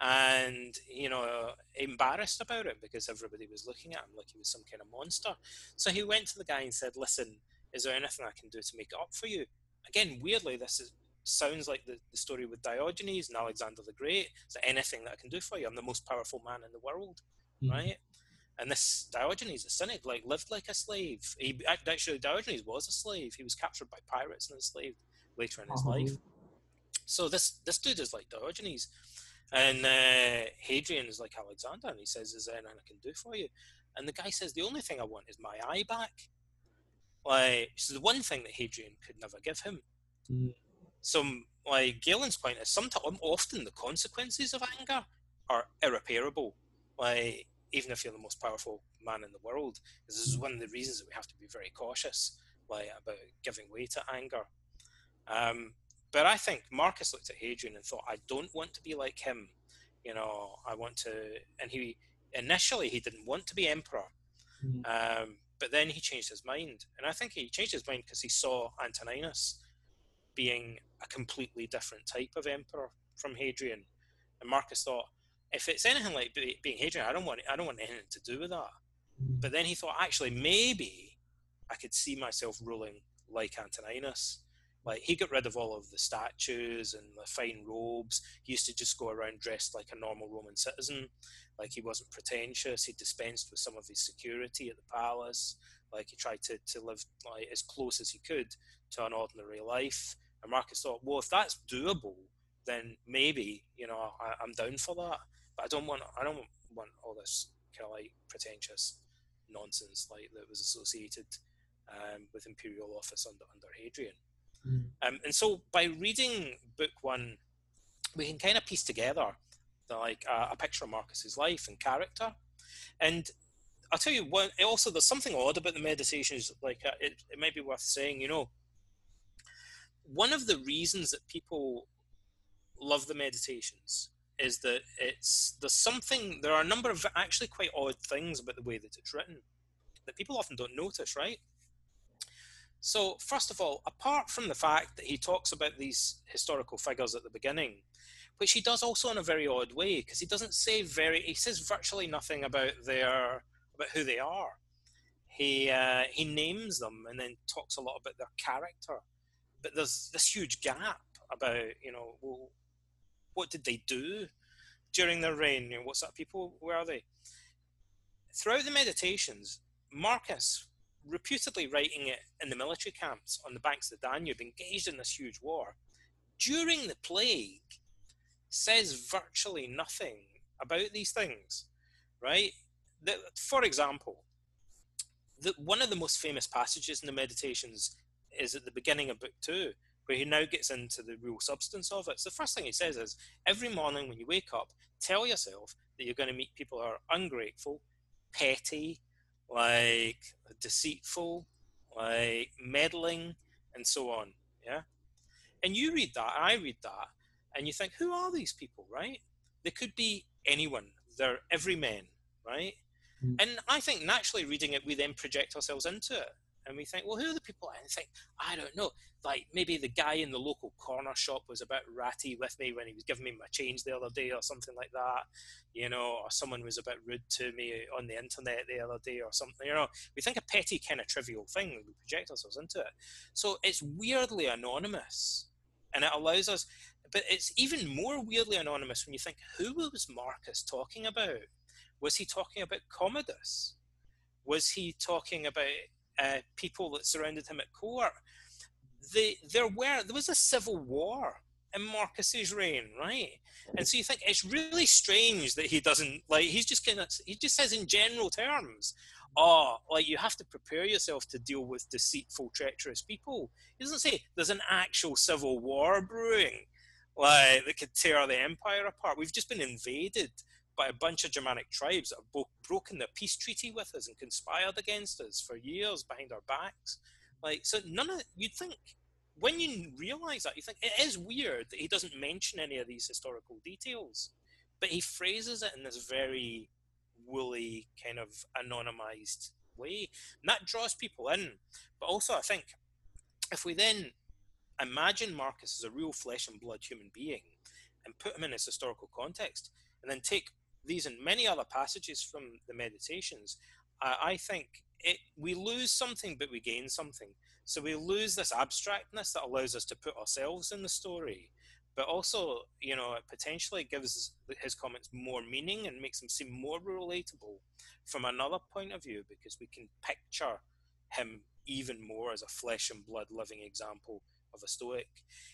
And, you know, embarrassed about it because everybody was looking at him like he was some kind of monster. So he went to the guy and said, Listen, is there anything I can do to make it up for you? Again, weirdly, this is sounds like the, the story with Diogenes and Alexander the Great. Is there anything that I can do for you? I'm the most powerful man in the world, mm-hmm. right? And this Diogenes, the cynic, like lived like a slave. He actually Diogenes was a slave. He was captured by pirates and enslaved later in his oh. life. So this this dude is like Diogenes, and uh, Hadrian is like Alexander, and he says, "Is there anything I can do for you?" And the guy says, "The only thing I want is my eye back." Like, is the one thing that Hadrian could never give him. Mm. So, like Galen's point is, sometimes often the consequences of anger are irreparable. Like, even if you're the most powerful man in the world, this is one of the reasons that we have to be very cautious, like about giving way to anger. Um, but I think Marcus looked at Hadrian and thought, I don't want to be like him. You know, I want to. And he initially he didn't want to be emperor, mm-hmm. um, but then he changed his mind. And I think he changed his mind because he saw Antoninus being a completely different type of emperor from Hadrian. And Marcus thought, if it's anything like being Hadrian, I don't want I don't want anything to do with that. But then he thought, actually, maybe I could see myself ruling like Antoninus. Like he got rid of all of the statues and the fine robes. He used to just go around dressed like a normal Roman citizen. Like he wasn't pretentious. He dispensed with some of his security at the palace. Like he tried to, to live like as close as he could to an ordinary life. And Marcus thought, well, if that's doable, then maybe you know I, am down for that. But I don't want I don't want all this kind of like pretentious nonsense like that was associated um, with imperial office under under Hadrian. Mm. Um, and so by reading book one, we can kind of piece together the, like uh, a picture of Marcus's life and character. And I'll tell you what. Also, there's something odd about the meditations. Like uh, it, it might be worth saying. You know, one of the reasons that people love the meditations is that it's there's something. There are a number of actually quite odd things about the way that it's written that people often don't notice. Right? So, first of all, apart from the fact that he talks about these historical figures at the beginning, which he does also in a very odd way, because he doesn't say very, he says virtually nothing about their, about who they are. He uh, he names them and then talks a lot about their character, but there's this huge gap about you know well, what did they do during their reign? You know, what sort of people were they? Throughout the meditations, Marcus reputedly writing it in the military camps on the banks of the Danube, engaged in this huge war, during the plague, says virtually nothing about these things, right? The, for example, the, one of the most famous passages in the Meditations is at the beginning of Book Two, where he now gets into the real substance of it. So the first thing he says is, every morning when you wake up, tell yourself that you're going to meet people who are ungrateful, petty, like deceitful, like meddling, and so on. Yeah. And you read that, I read that, and you think, who are these people, right? They could be anyone. They're everymen, right? Mm. And I think naturally reading it, we then project ourselves into it and we think, well, who are the people? And think, I don't know. Like maybe the guy in the local corner shop was a bit ratty with me when he was giving me my change the other day, or something like that. You know, or someone was a bit rude to me on the internet the other day, or something. You know, we think a petty kind of trivial thing, we project ourselves into it. So it's weirdly anonymous, and it allows us. But it's even more weirdly anonymous when you think, who was Marcus talking about? Was he talking about Commodus? Was he talking about uh, people that surrounded him at court. They, there were there was a civil war in Marcus's reign, right? And so you think it's really strange that he doesn't like he's just kind of he just says in general terms, oh, like you have to prepare yourself to deal with deceitful, treacherous people. He doesn't say there's an actual civil war brewing, like that could tear the empire apart. We've just been invaded by a bunch of Germanic tribes that have bo- broken the peace treaty with us and conspired against us for years behind our backs. Like, so none of you'd think when you realize that, you think it is weird that he doesn't mention any of these historical details, but he phrases it in this very woolly, kind of anonymized way. And that draws people in. But also, I think if we then imagine Marcus as a real flesh and blood human being and put him in his historical context, and then take these and many other passages from the meditations, uh, I think it we lose something, but we gain something. So we lose this abstractness that allows us to put ourselves in the story, but also, you know, it potentially gives his comments more meaning and makes them seem more relatable from another point of view because we can picture him even more as a flesh and blood living example of a stoic.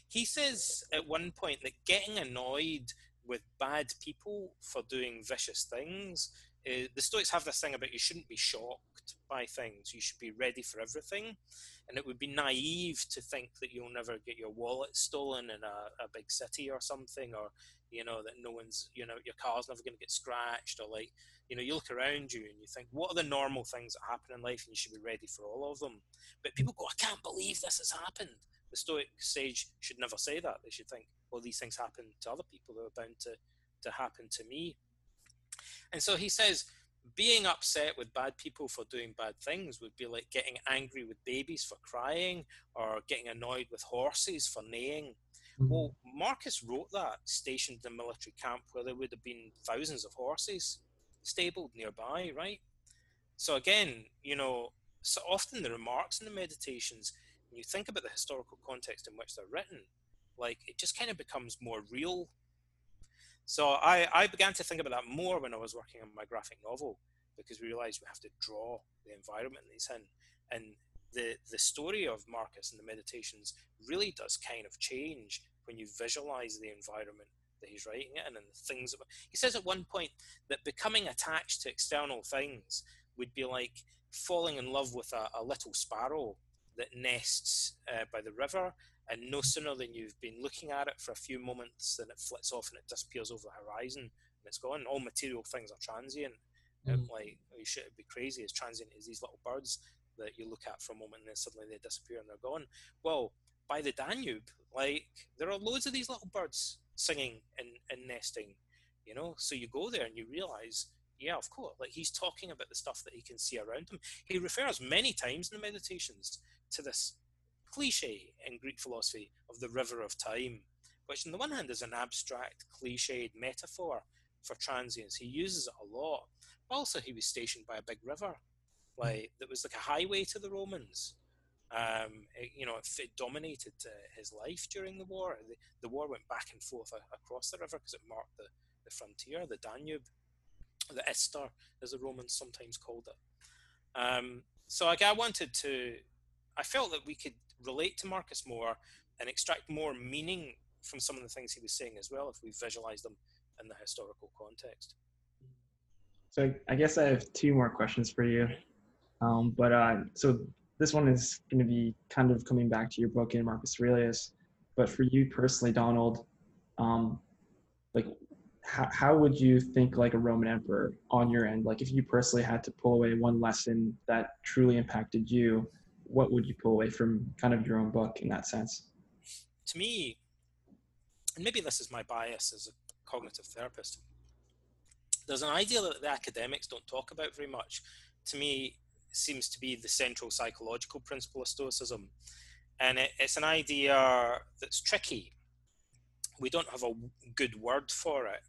He says at one point that getting annoyed with bad people for doing vicious things uh, the Stoics have this thing about you shouldn't be shocked by things. You should be ready for everything. And it would be naive to think that you'll never get your wallet stolen in a, a big city or something, or, you know, that no one's, you know, your car's never going to get scratched, or like, you know, you look around you and you think, what are the normal things that happen in life? And you should be ready for all of them. But people go, I can't believe this has happened. The Stoic sage should never say that. They should think, well, these things happen to other people. They're bound to, to happen to me. And so he says, being upset with bad people for doing bad things would be like getting angry with babies for crying or getting annoyed with horses for neighing. Mm-hmm. Well, Marcus wrote that stationed in a military camp where there would have been thousands of horses stabled nearby, right? So again, you know, so often the remarks in the meditations, when you think about the historical context in which they're written, like it just kind of becomes more real so I, I began to think about that more when I was working on my graphic novel because we realized we have to draw the environment that he's in. And the, the story of Marcus and the meditations really does kind of change when you visualize the environment that he's writing it in and the things. That, he says at one point that becoming attached to external things would be like falling in love with a, a little sparrow that nests uh, by the river and no sooner than you've been looking at it for a few moments than it flits off and it disappears over the horizon and it's gone. All material things are transient. Mm. Like you shouldn't be crazy as transient as these little birds that you look at for a moment and then suddenly they disappear and they're gone. Well, by the Danube, like there are loads of these little birds singing and, and nesting, you know. So you go there and you realize, yeah, of course, like he's talking about the stuff that he can see around him. He refers many times in the meditations to this cliche in Greek philosophy of the river of time, which on the one hand is an abstract, cliched metaphor for transience. He uses it a lot. Also, he was stationed by a big river, like that was like a highway to the Romans. Um, it, you know, it, it dominated uh, his life during the war. The, the, war went back and forth across the river because it marked the, the frontier, the Danube, the Ister, as the Romans sometimes called it. Um, so, like, I wanted to, I felt that we could relate to Marcus more and extract more meaning from some of the things he was saying as well if we visualize them in the historical context. So I guess I have two more questions for you. Um, but uh, so this one is going to be kind of coming back to your book in Marcus Aurelius. But for you personally, Donald, um, like how, how would you think like a Roman emperor on your end? Like if you personally had to pull away one lesson that truly impacted you, what would you pull away from kind of your own book in that sense? To me, and maybe this is my bias as a cognitive therapist, there's an idea that the academics don't talk about very much. To me, seems to be the central psychological principle of Stoicism. And it, it's an idea that's tricky. We don't have a good word for it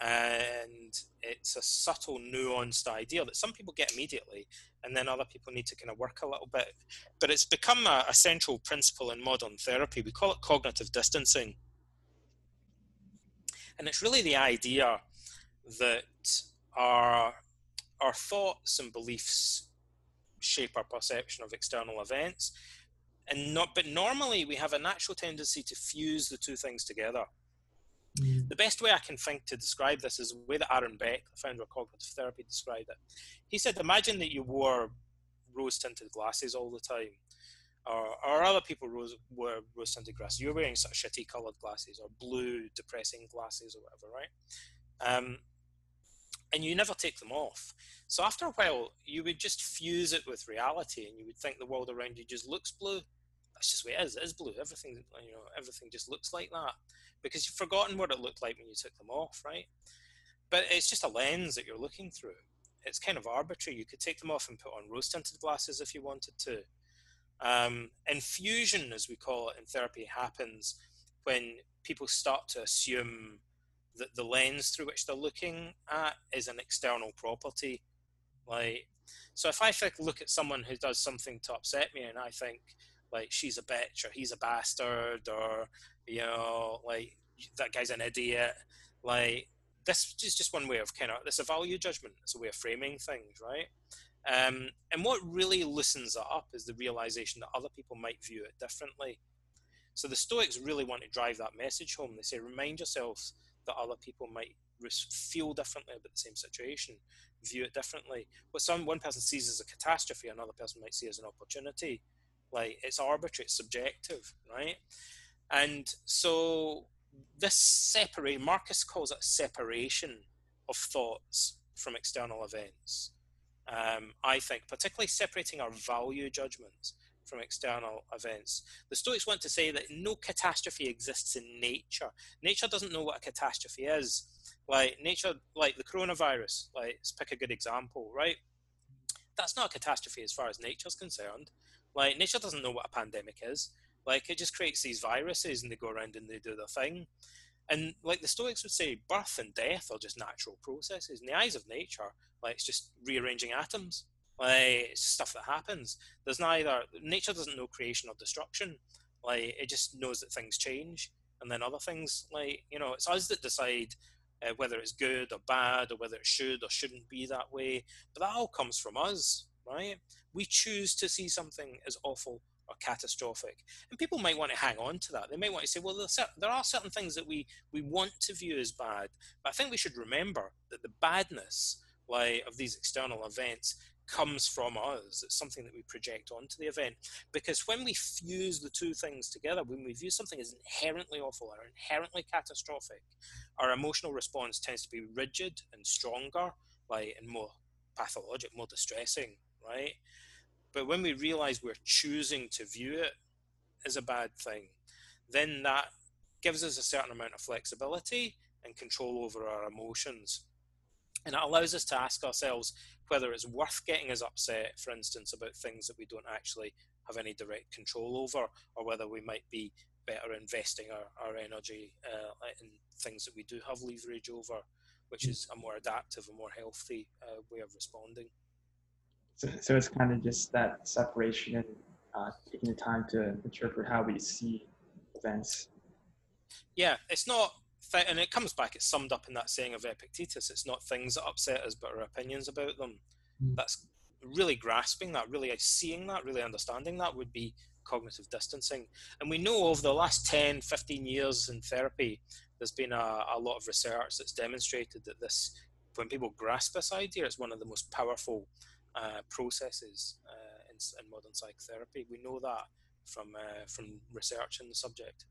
and it's a subtle, nuanced idea that some people get immediately, and then other people need to kind of work a little bit. But it's become a, a central principle in modern therapy. We call it cognitive distancing. And it's really the idea that our, our thoughts and beliefs shape our perception of external events. And not, but normally we have a natural tendency to fuse the two things together. Mm. The best way I can think to describe this is the way that Aaron Beck, the founder of cognitive therapy, described it. He said, Imagine that you wore rose tinted glasses all the time, or, or other people rose, wore rose tinted glasses. You're wearing sort of shitty coloured glasses, or blue, depressing glasses, or whatever, right? Um, and you never take them off. So after a while, you would just fuse it with reality, and you would think the world around you just looks blue. That's just way it is. It is blue. Everything, you know, everything just looks like that because you've forgotten what it looked like when you took them off, right? But it's just a lens that you're looking through. It's kind of arbitrary. You could take them off and put on rose tinted glasses if you wanted to. Um, infusion, as we call it in therapy, happens when people start to assume that the lens through which they're looking at is an external property. Like, So if I look at someone who does something to upset me, and I think like she's a bitch or he's a bastard or you know like that guy's an idiot, like this is just one way of kind of this a value judgment. It's a way of framing things, right? Um, and what really loosens it up is the realization that other people might view it differently. So the Stoics really want to drive that message home. They say, remind yourselves that other people might feel differently about the same situation, view it differently. What some one person sees as a catastrophe, another person might see as an opportunity. Like it's arbitrary, it's subjective, right? And so this separate Marcus calls it separation of thoughts from external events. Um, I think, particularly separating our value judgments from external events. The Stoics want to say that no catastrophe exists in nature. Nature doesn't know what a catastrophe is. Like nature, like the coronavirus, like let's pick a good example, right? That's not a catastrophe as far as nature's concerned. Like nature doesn't know what a pandemic is. Like it just creates these viruses and they go around and they do their thing. And like the Stoics would say, birth and death are just natural processes. In the eyes of nature, like it's just rearranging atoms. Like it's stuff that happens. There's neither nature doesn't know creation or destruction. Like it just knows that things change, and then other things like you know it's us that decide uh, whether it's good or bad or whether it should or shouldn't be that way. But that all comes from us, right? We choose to see something as awful or catastrophic. And people might want to hang on to that. They might want to say, well, there are certain things that we, we want to view as bad. But I think we should remember that the badness like, of these external events comes from us. It's something that we project onto the event. Because when we fuse the two things together, when we view something as inherently awful or inherently catastrophic, our emotional response tends to be rigid and stronger, like and more pathologic, more distressing, right? But when we realize we're choosing to view it as a bad thing, then that gives us a certain amount of flexibility and control over our emotions. And it allows us to ask ourselves whether it's worth getting us upset, for instance, about things that we don't actually have any direct control over, or whether we might be better investing our, our energy uh, in things that we do have leverage over, which is a more adaptive and more healthy uh, way of responding. So, so it's kind of just that separation and uh, taking the time to interpret how we see events. Yeah, it's not th- and it comes back, it's summed up in that saying of Epictetus it's not things that upset us, but our opinions about them. Mm. That's really grasping that, really seeing that, really understanding that would be cognitive distancing. And we know over the last 10, 15 years in therapy, there's been a, a lot of research that's demonstrated that this, when people grasp this idea, it's one of the most powerful uh, processes uh, in, in, modern psychotherapy. We know that from uh, from research in the subject.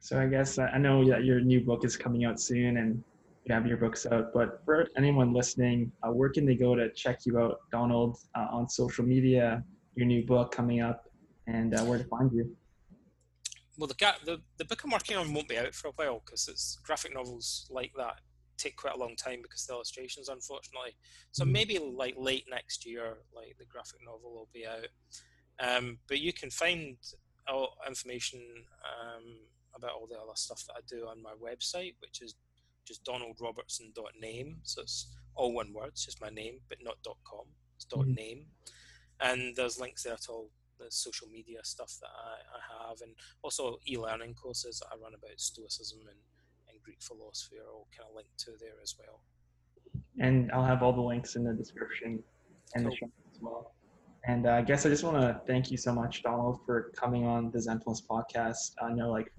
So I guess I know that your new book is coming out soon and you have your books out, but for anyone listening, uh, where can they go to check you out, Donald, uh, on social media, your new book coming up, and uh, where to find you? Well, the, the, the book I'm working on won't be out for a while because it's graphic novels like that take quite a long time because the illustrations, unfortunately. So mm-hmm. maybe like late next year, like the graphic novel will be out. Um, but you can find all information um, about all the other stuff that I do on my website, which is just donaldrobertson.name. So it's all one word, it's just my name, but not dot .com. It's mm-hmm. .name. And there's links there to all the social media stuff that I, I have, and also e-learning courses that I run about Stoicism and Greek philosophy are all kind of linked to there as well. And I'll have all the links in the description and cool. the show as well. And uh, I guess I just want to thank you so much, Donald, for coming on the Zenfluence podcast. I know, like,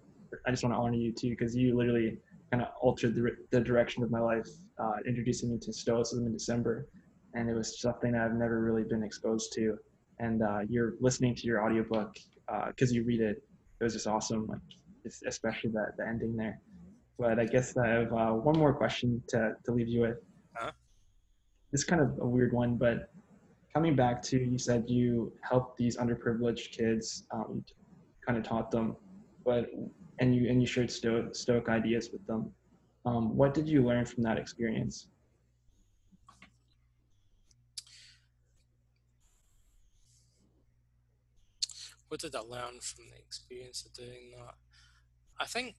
I just want to honor you too because you literally kind of altered the, the direction of my life, uh, introducing me to Stoicism in December, and it was something that I've never really been exposed to. And uh, you're listening to your audiobook because uh, you read it. It was just awesome, like especially that the ending there. But I guess I have uh, one more question to to leave you with. Huh? It's kind of a weird one, but coming back to you said you helped these underprivileged kids, um, kind of taught them, but and you and you shared stoic, stoic ideas with them. Um, what did you learn from that experience? What did I learn from the experience of doing that? I think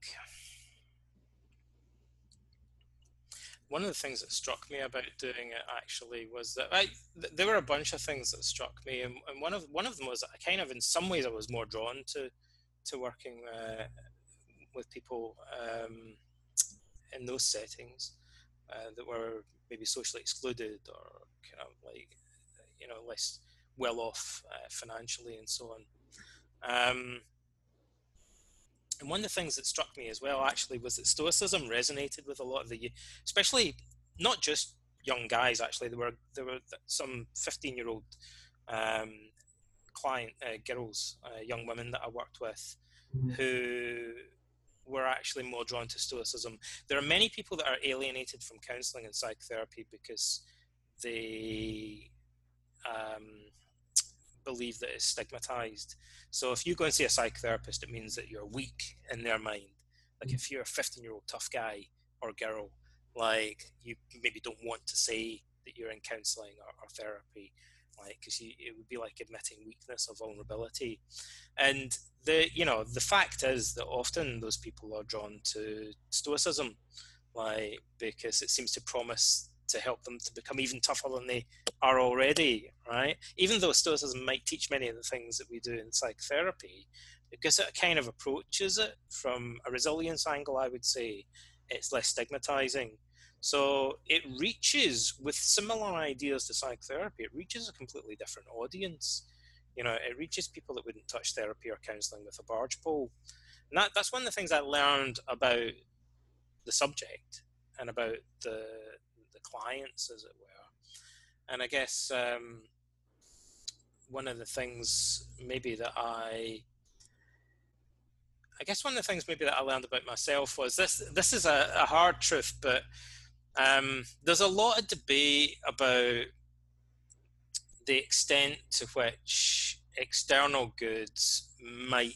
one of the things that struck me about doing it actually was that I, th- there were a bunch of things that struck me, and, and, one of one of them was that I kind of, in some ways, I was more drawn to to working uh, with people um, in those settings uh, that were maybe socially excluded or kind of like you know less well off uh, financially and so on. Um, and one of the things that struck me as well, actually, was that Stoicism resonated with a lot of the, especially not just young guys. Actually, there were there were some fifteen-year-old um, client uh, girls, uh, young women that I worked with, mm-hmm. who were actually more drawn to Stoicism. There are many people that are alienated from counselling and psychotherapy because they um, believe that it's stigmatized. So if you go and see a psychotherapist, it means that you're weak in their mind. Like if you're a 15 year old tough guy or girl, like you maybe don't want to say that you're in counseling or, or therapy, like because it would be like admitting weakness or vulnerability. And the you know the fact is that often those people are drawn to stoicism, like because it seems to promise to help them to become even tougher than they are already, right? Even though Stoicism might teach many of the things that we do in psychotherapy, because it kind of approaches it from a resilience angle, I would say it's less stigmatizing. So it reaches with similar ideas to psychotherapy, it reaches a completely different audience. You know, it reaches people that wouldn't touch therapy or counseling with a barge pole. And that, that's one of the things I learned about the subject and about the the clients, as it were. And I guess um, one of the things maybe that I I guess one of the things maybe that I learned about myself was this. This is a, a hard truth, but um, there's a lot of debate about the extent to which external goods might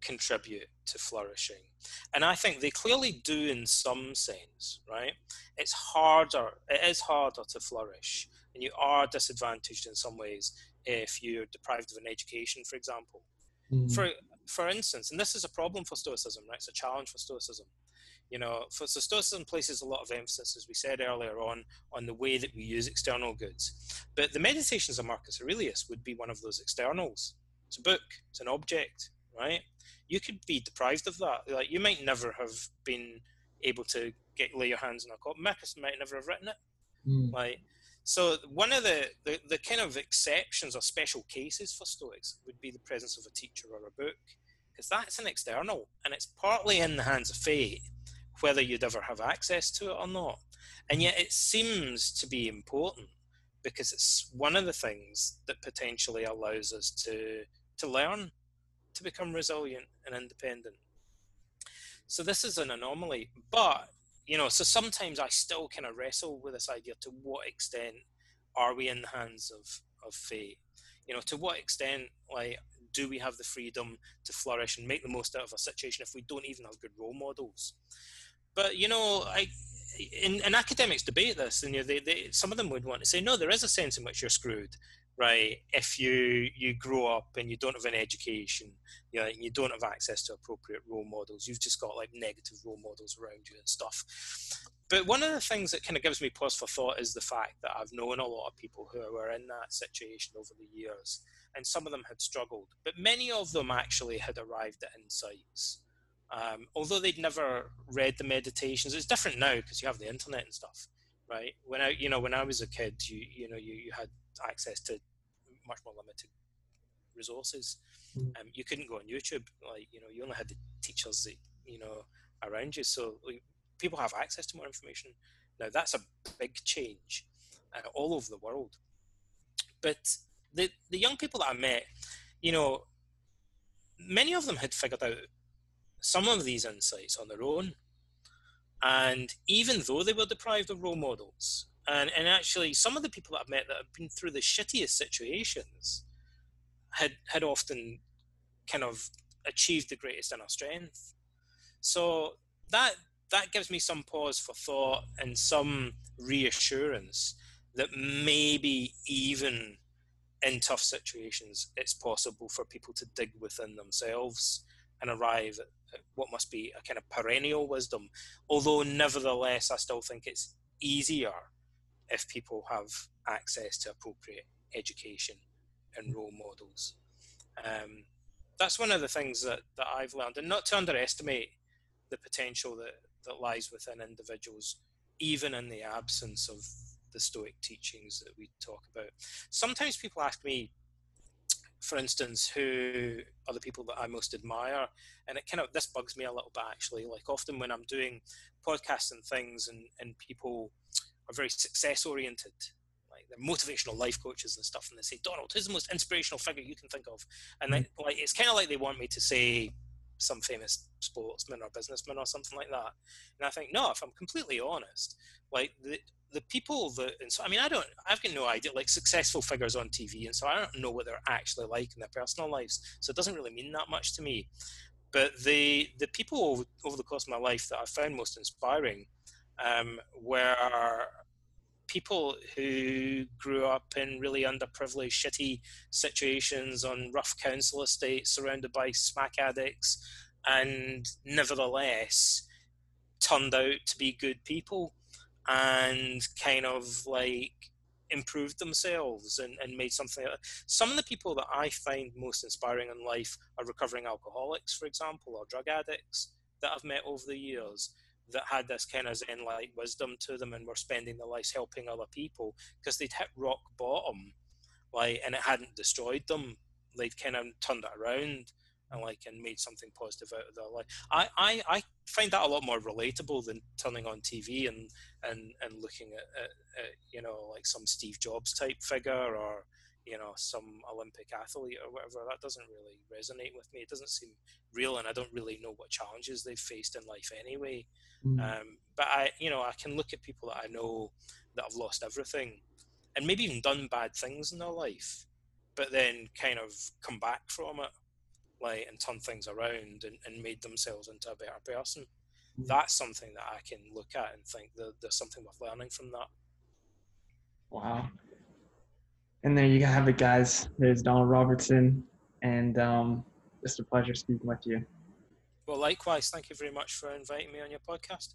contribute to flourishing. And I think they clearly do in some sense, right? It's harder, it is harder to flourish, and you are disadvantaged in some ways if you're deprived of an education, for example. Mm-hmm. For for instance, and this is a problem for Stoicism, right? It's a challenge for Stoicism. You know, for, so Stoicism places a lot of emphasis, as we said earlier on, on the way that we use external goods. But the Meditations of Marcus Aurelius would be one of those externals. It's a book, it's an object, right? you could be deprived of that. Like you might never have been able to get lay your hands on a copy. Marcus might never have written it. Mm. Like so, one of the, the the kind of exceptions or special cases for Stoics would be the presence of a teacher or a book, because that's an external and it's partly in the hands of fate whether you'd ever have access to it or not. And yet, it seems to be important because it's one of the things that potentially allows us to to learn to become resilient and independent. So this is an anomaly, but you know, so sometimes I still kind of wrestle with this idea: to what extent are we in the hands of of fate? You know, to what extent, like, do we have the freedom to flourish and make the most out of a situation if we don't even have good role models? But you know, I in, and academics debate this, and you know, they, they, some of them would want to say, no, there is a sense in which you're screwed right if you you grow up and you don't have an education you know, and you don't have access to appropriate role models you've just got like negative role models around you and stuff. But one of the things that kind of gives me pause for thought is the fact that i've known a lot of people who were in that situation over the years and some of them had struggled but many of them actually had arrived at insights. Um, although they'd never read the meditations it's different now because you have the internet and stuff right? When i you know when i was a kid you you know you, you had access to much more limited resources. Mm. Um, you couldn't go on YouTube, like you know, you only had the teachers that you know around you. So like, people have access to more information now. That's a big change uh, all over the world. But the the young people that I met, you know, many of them had figured out some of these insights on their own. And even though they were deprived of role models, and and actually some of the people that I've met that have been through the shittiest situations had had often kind of achieved the greatest inner strength. So that that gives me some pause for thought and some reassurance that maybe even in tough situations it's possible for people to dig within themselves and arrive at, what must be a kind of perennial wisdom. Although, nevertheless, I still think it's easier if people have access to appropriate education and role models. Um, that's one of the things that, that I've learned, and not to underestimate the potential that, that lies within individuals, even in the absence of the Stoic teachings that we talk about. Sometimes people ask me, for instance, who are the people that I most admire, and it kind of this bugs me a little bit actually. Like often when I'm doing podcasts and things, and and people are very success oriented, like they're motivational life coaches and stuff, and they say, Donald, who's the most inspirational figure you can think of? And mm-hmm. they, like it's kind of like they want me to say some famous sportsman or businessman or something like that. And I think, no, if I'm completely honest, like the the people that and so I mean I don't I've got no idea like successful figures on TV and so I don't know what they're actually like in their personal lives. So it doesn't really mean that much to me. But the the people over, over the course of my life that I found most inspiring um, were people who grew up in really underprivileged, shitty situations on rough council estates surrounded by smack addicts, and nevertheless turned out to be good people and kind of like improved themselves and, and made something. Some of the people that I find most inspiring in life are recovering alcoholics, for example, or drug addicts that I've met over the years that had this kind of zen like wisdom to them and were spending their lives helping other people because they'd hit rock bottom like and it hadn't destroyed them. They'd kind of turned it around and like and made something positive out of their life. I, I i find that a lot more relatable than turning on tv and and and looking at, at, at you know like some steve jobs type figure or you know some olympic athlete or whatever that doesn't really resonate with me. It doesn't seem real and i don't really know what challenges they've faced in life anyway. Mm. um, but i you know i can look at people that i know that have lost everything and maybe even done bad things in their life but then kind of come back from it like and turn things around and, and made themselves into a better person. Mm. that's something that i can look at and think that there's something worth learning from that. Wow and there you have it, guys. There's Donald Robertson, and um, just a pleasure speaking with you. Well, likewise. Thank you very much for inviting me on your podcast.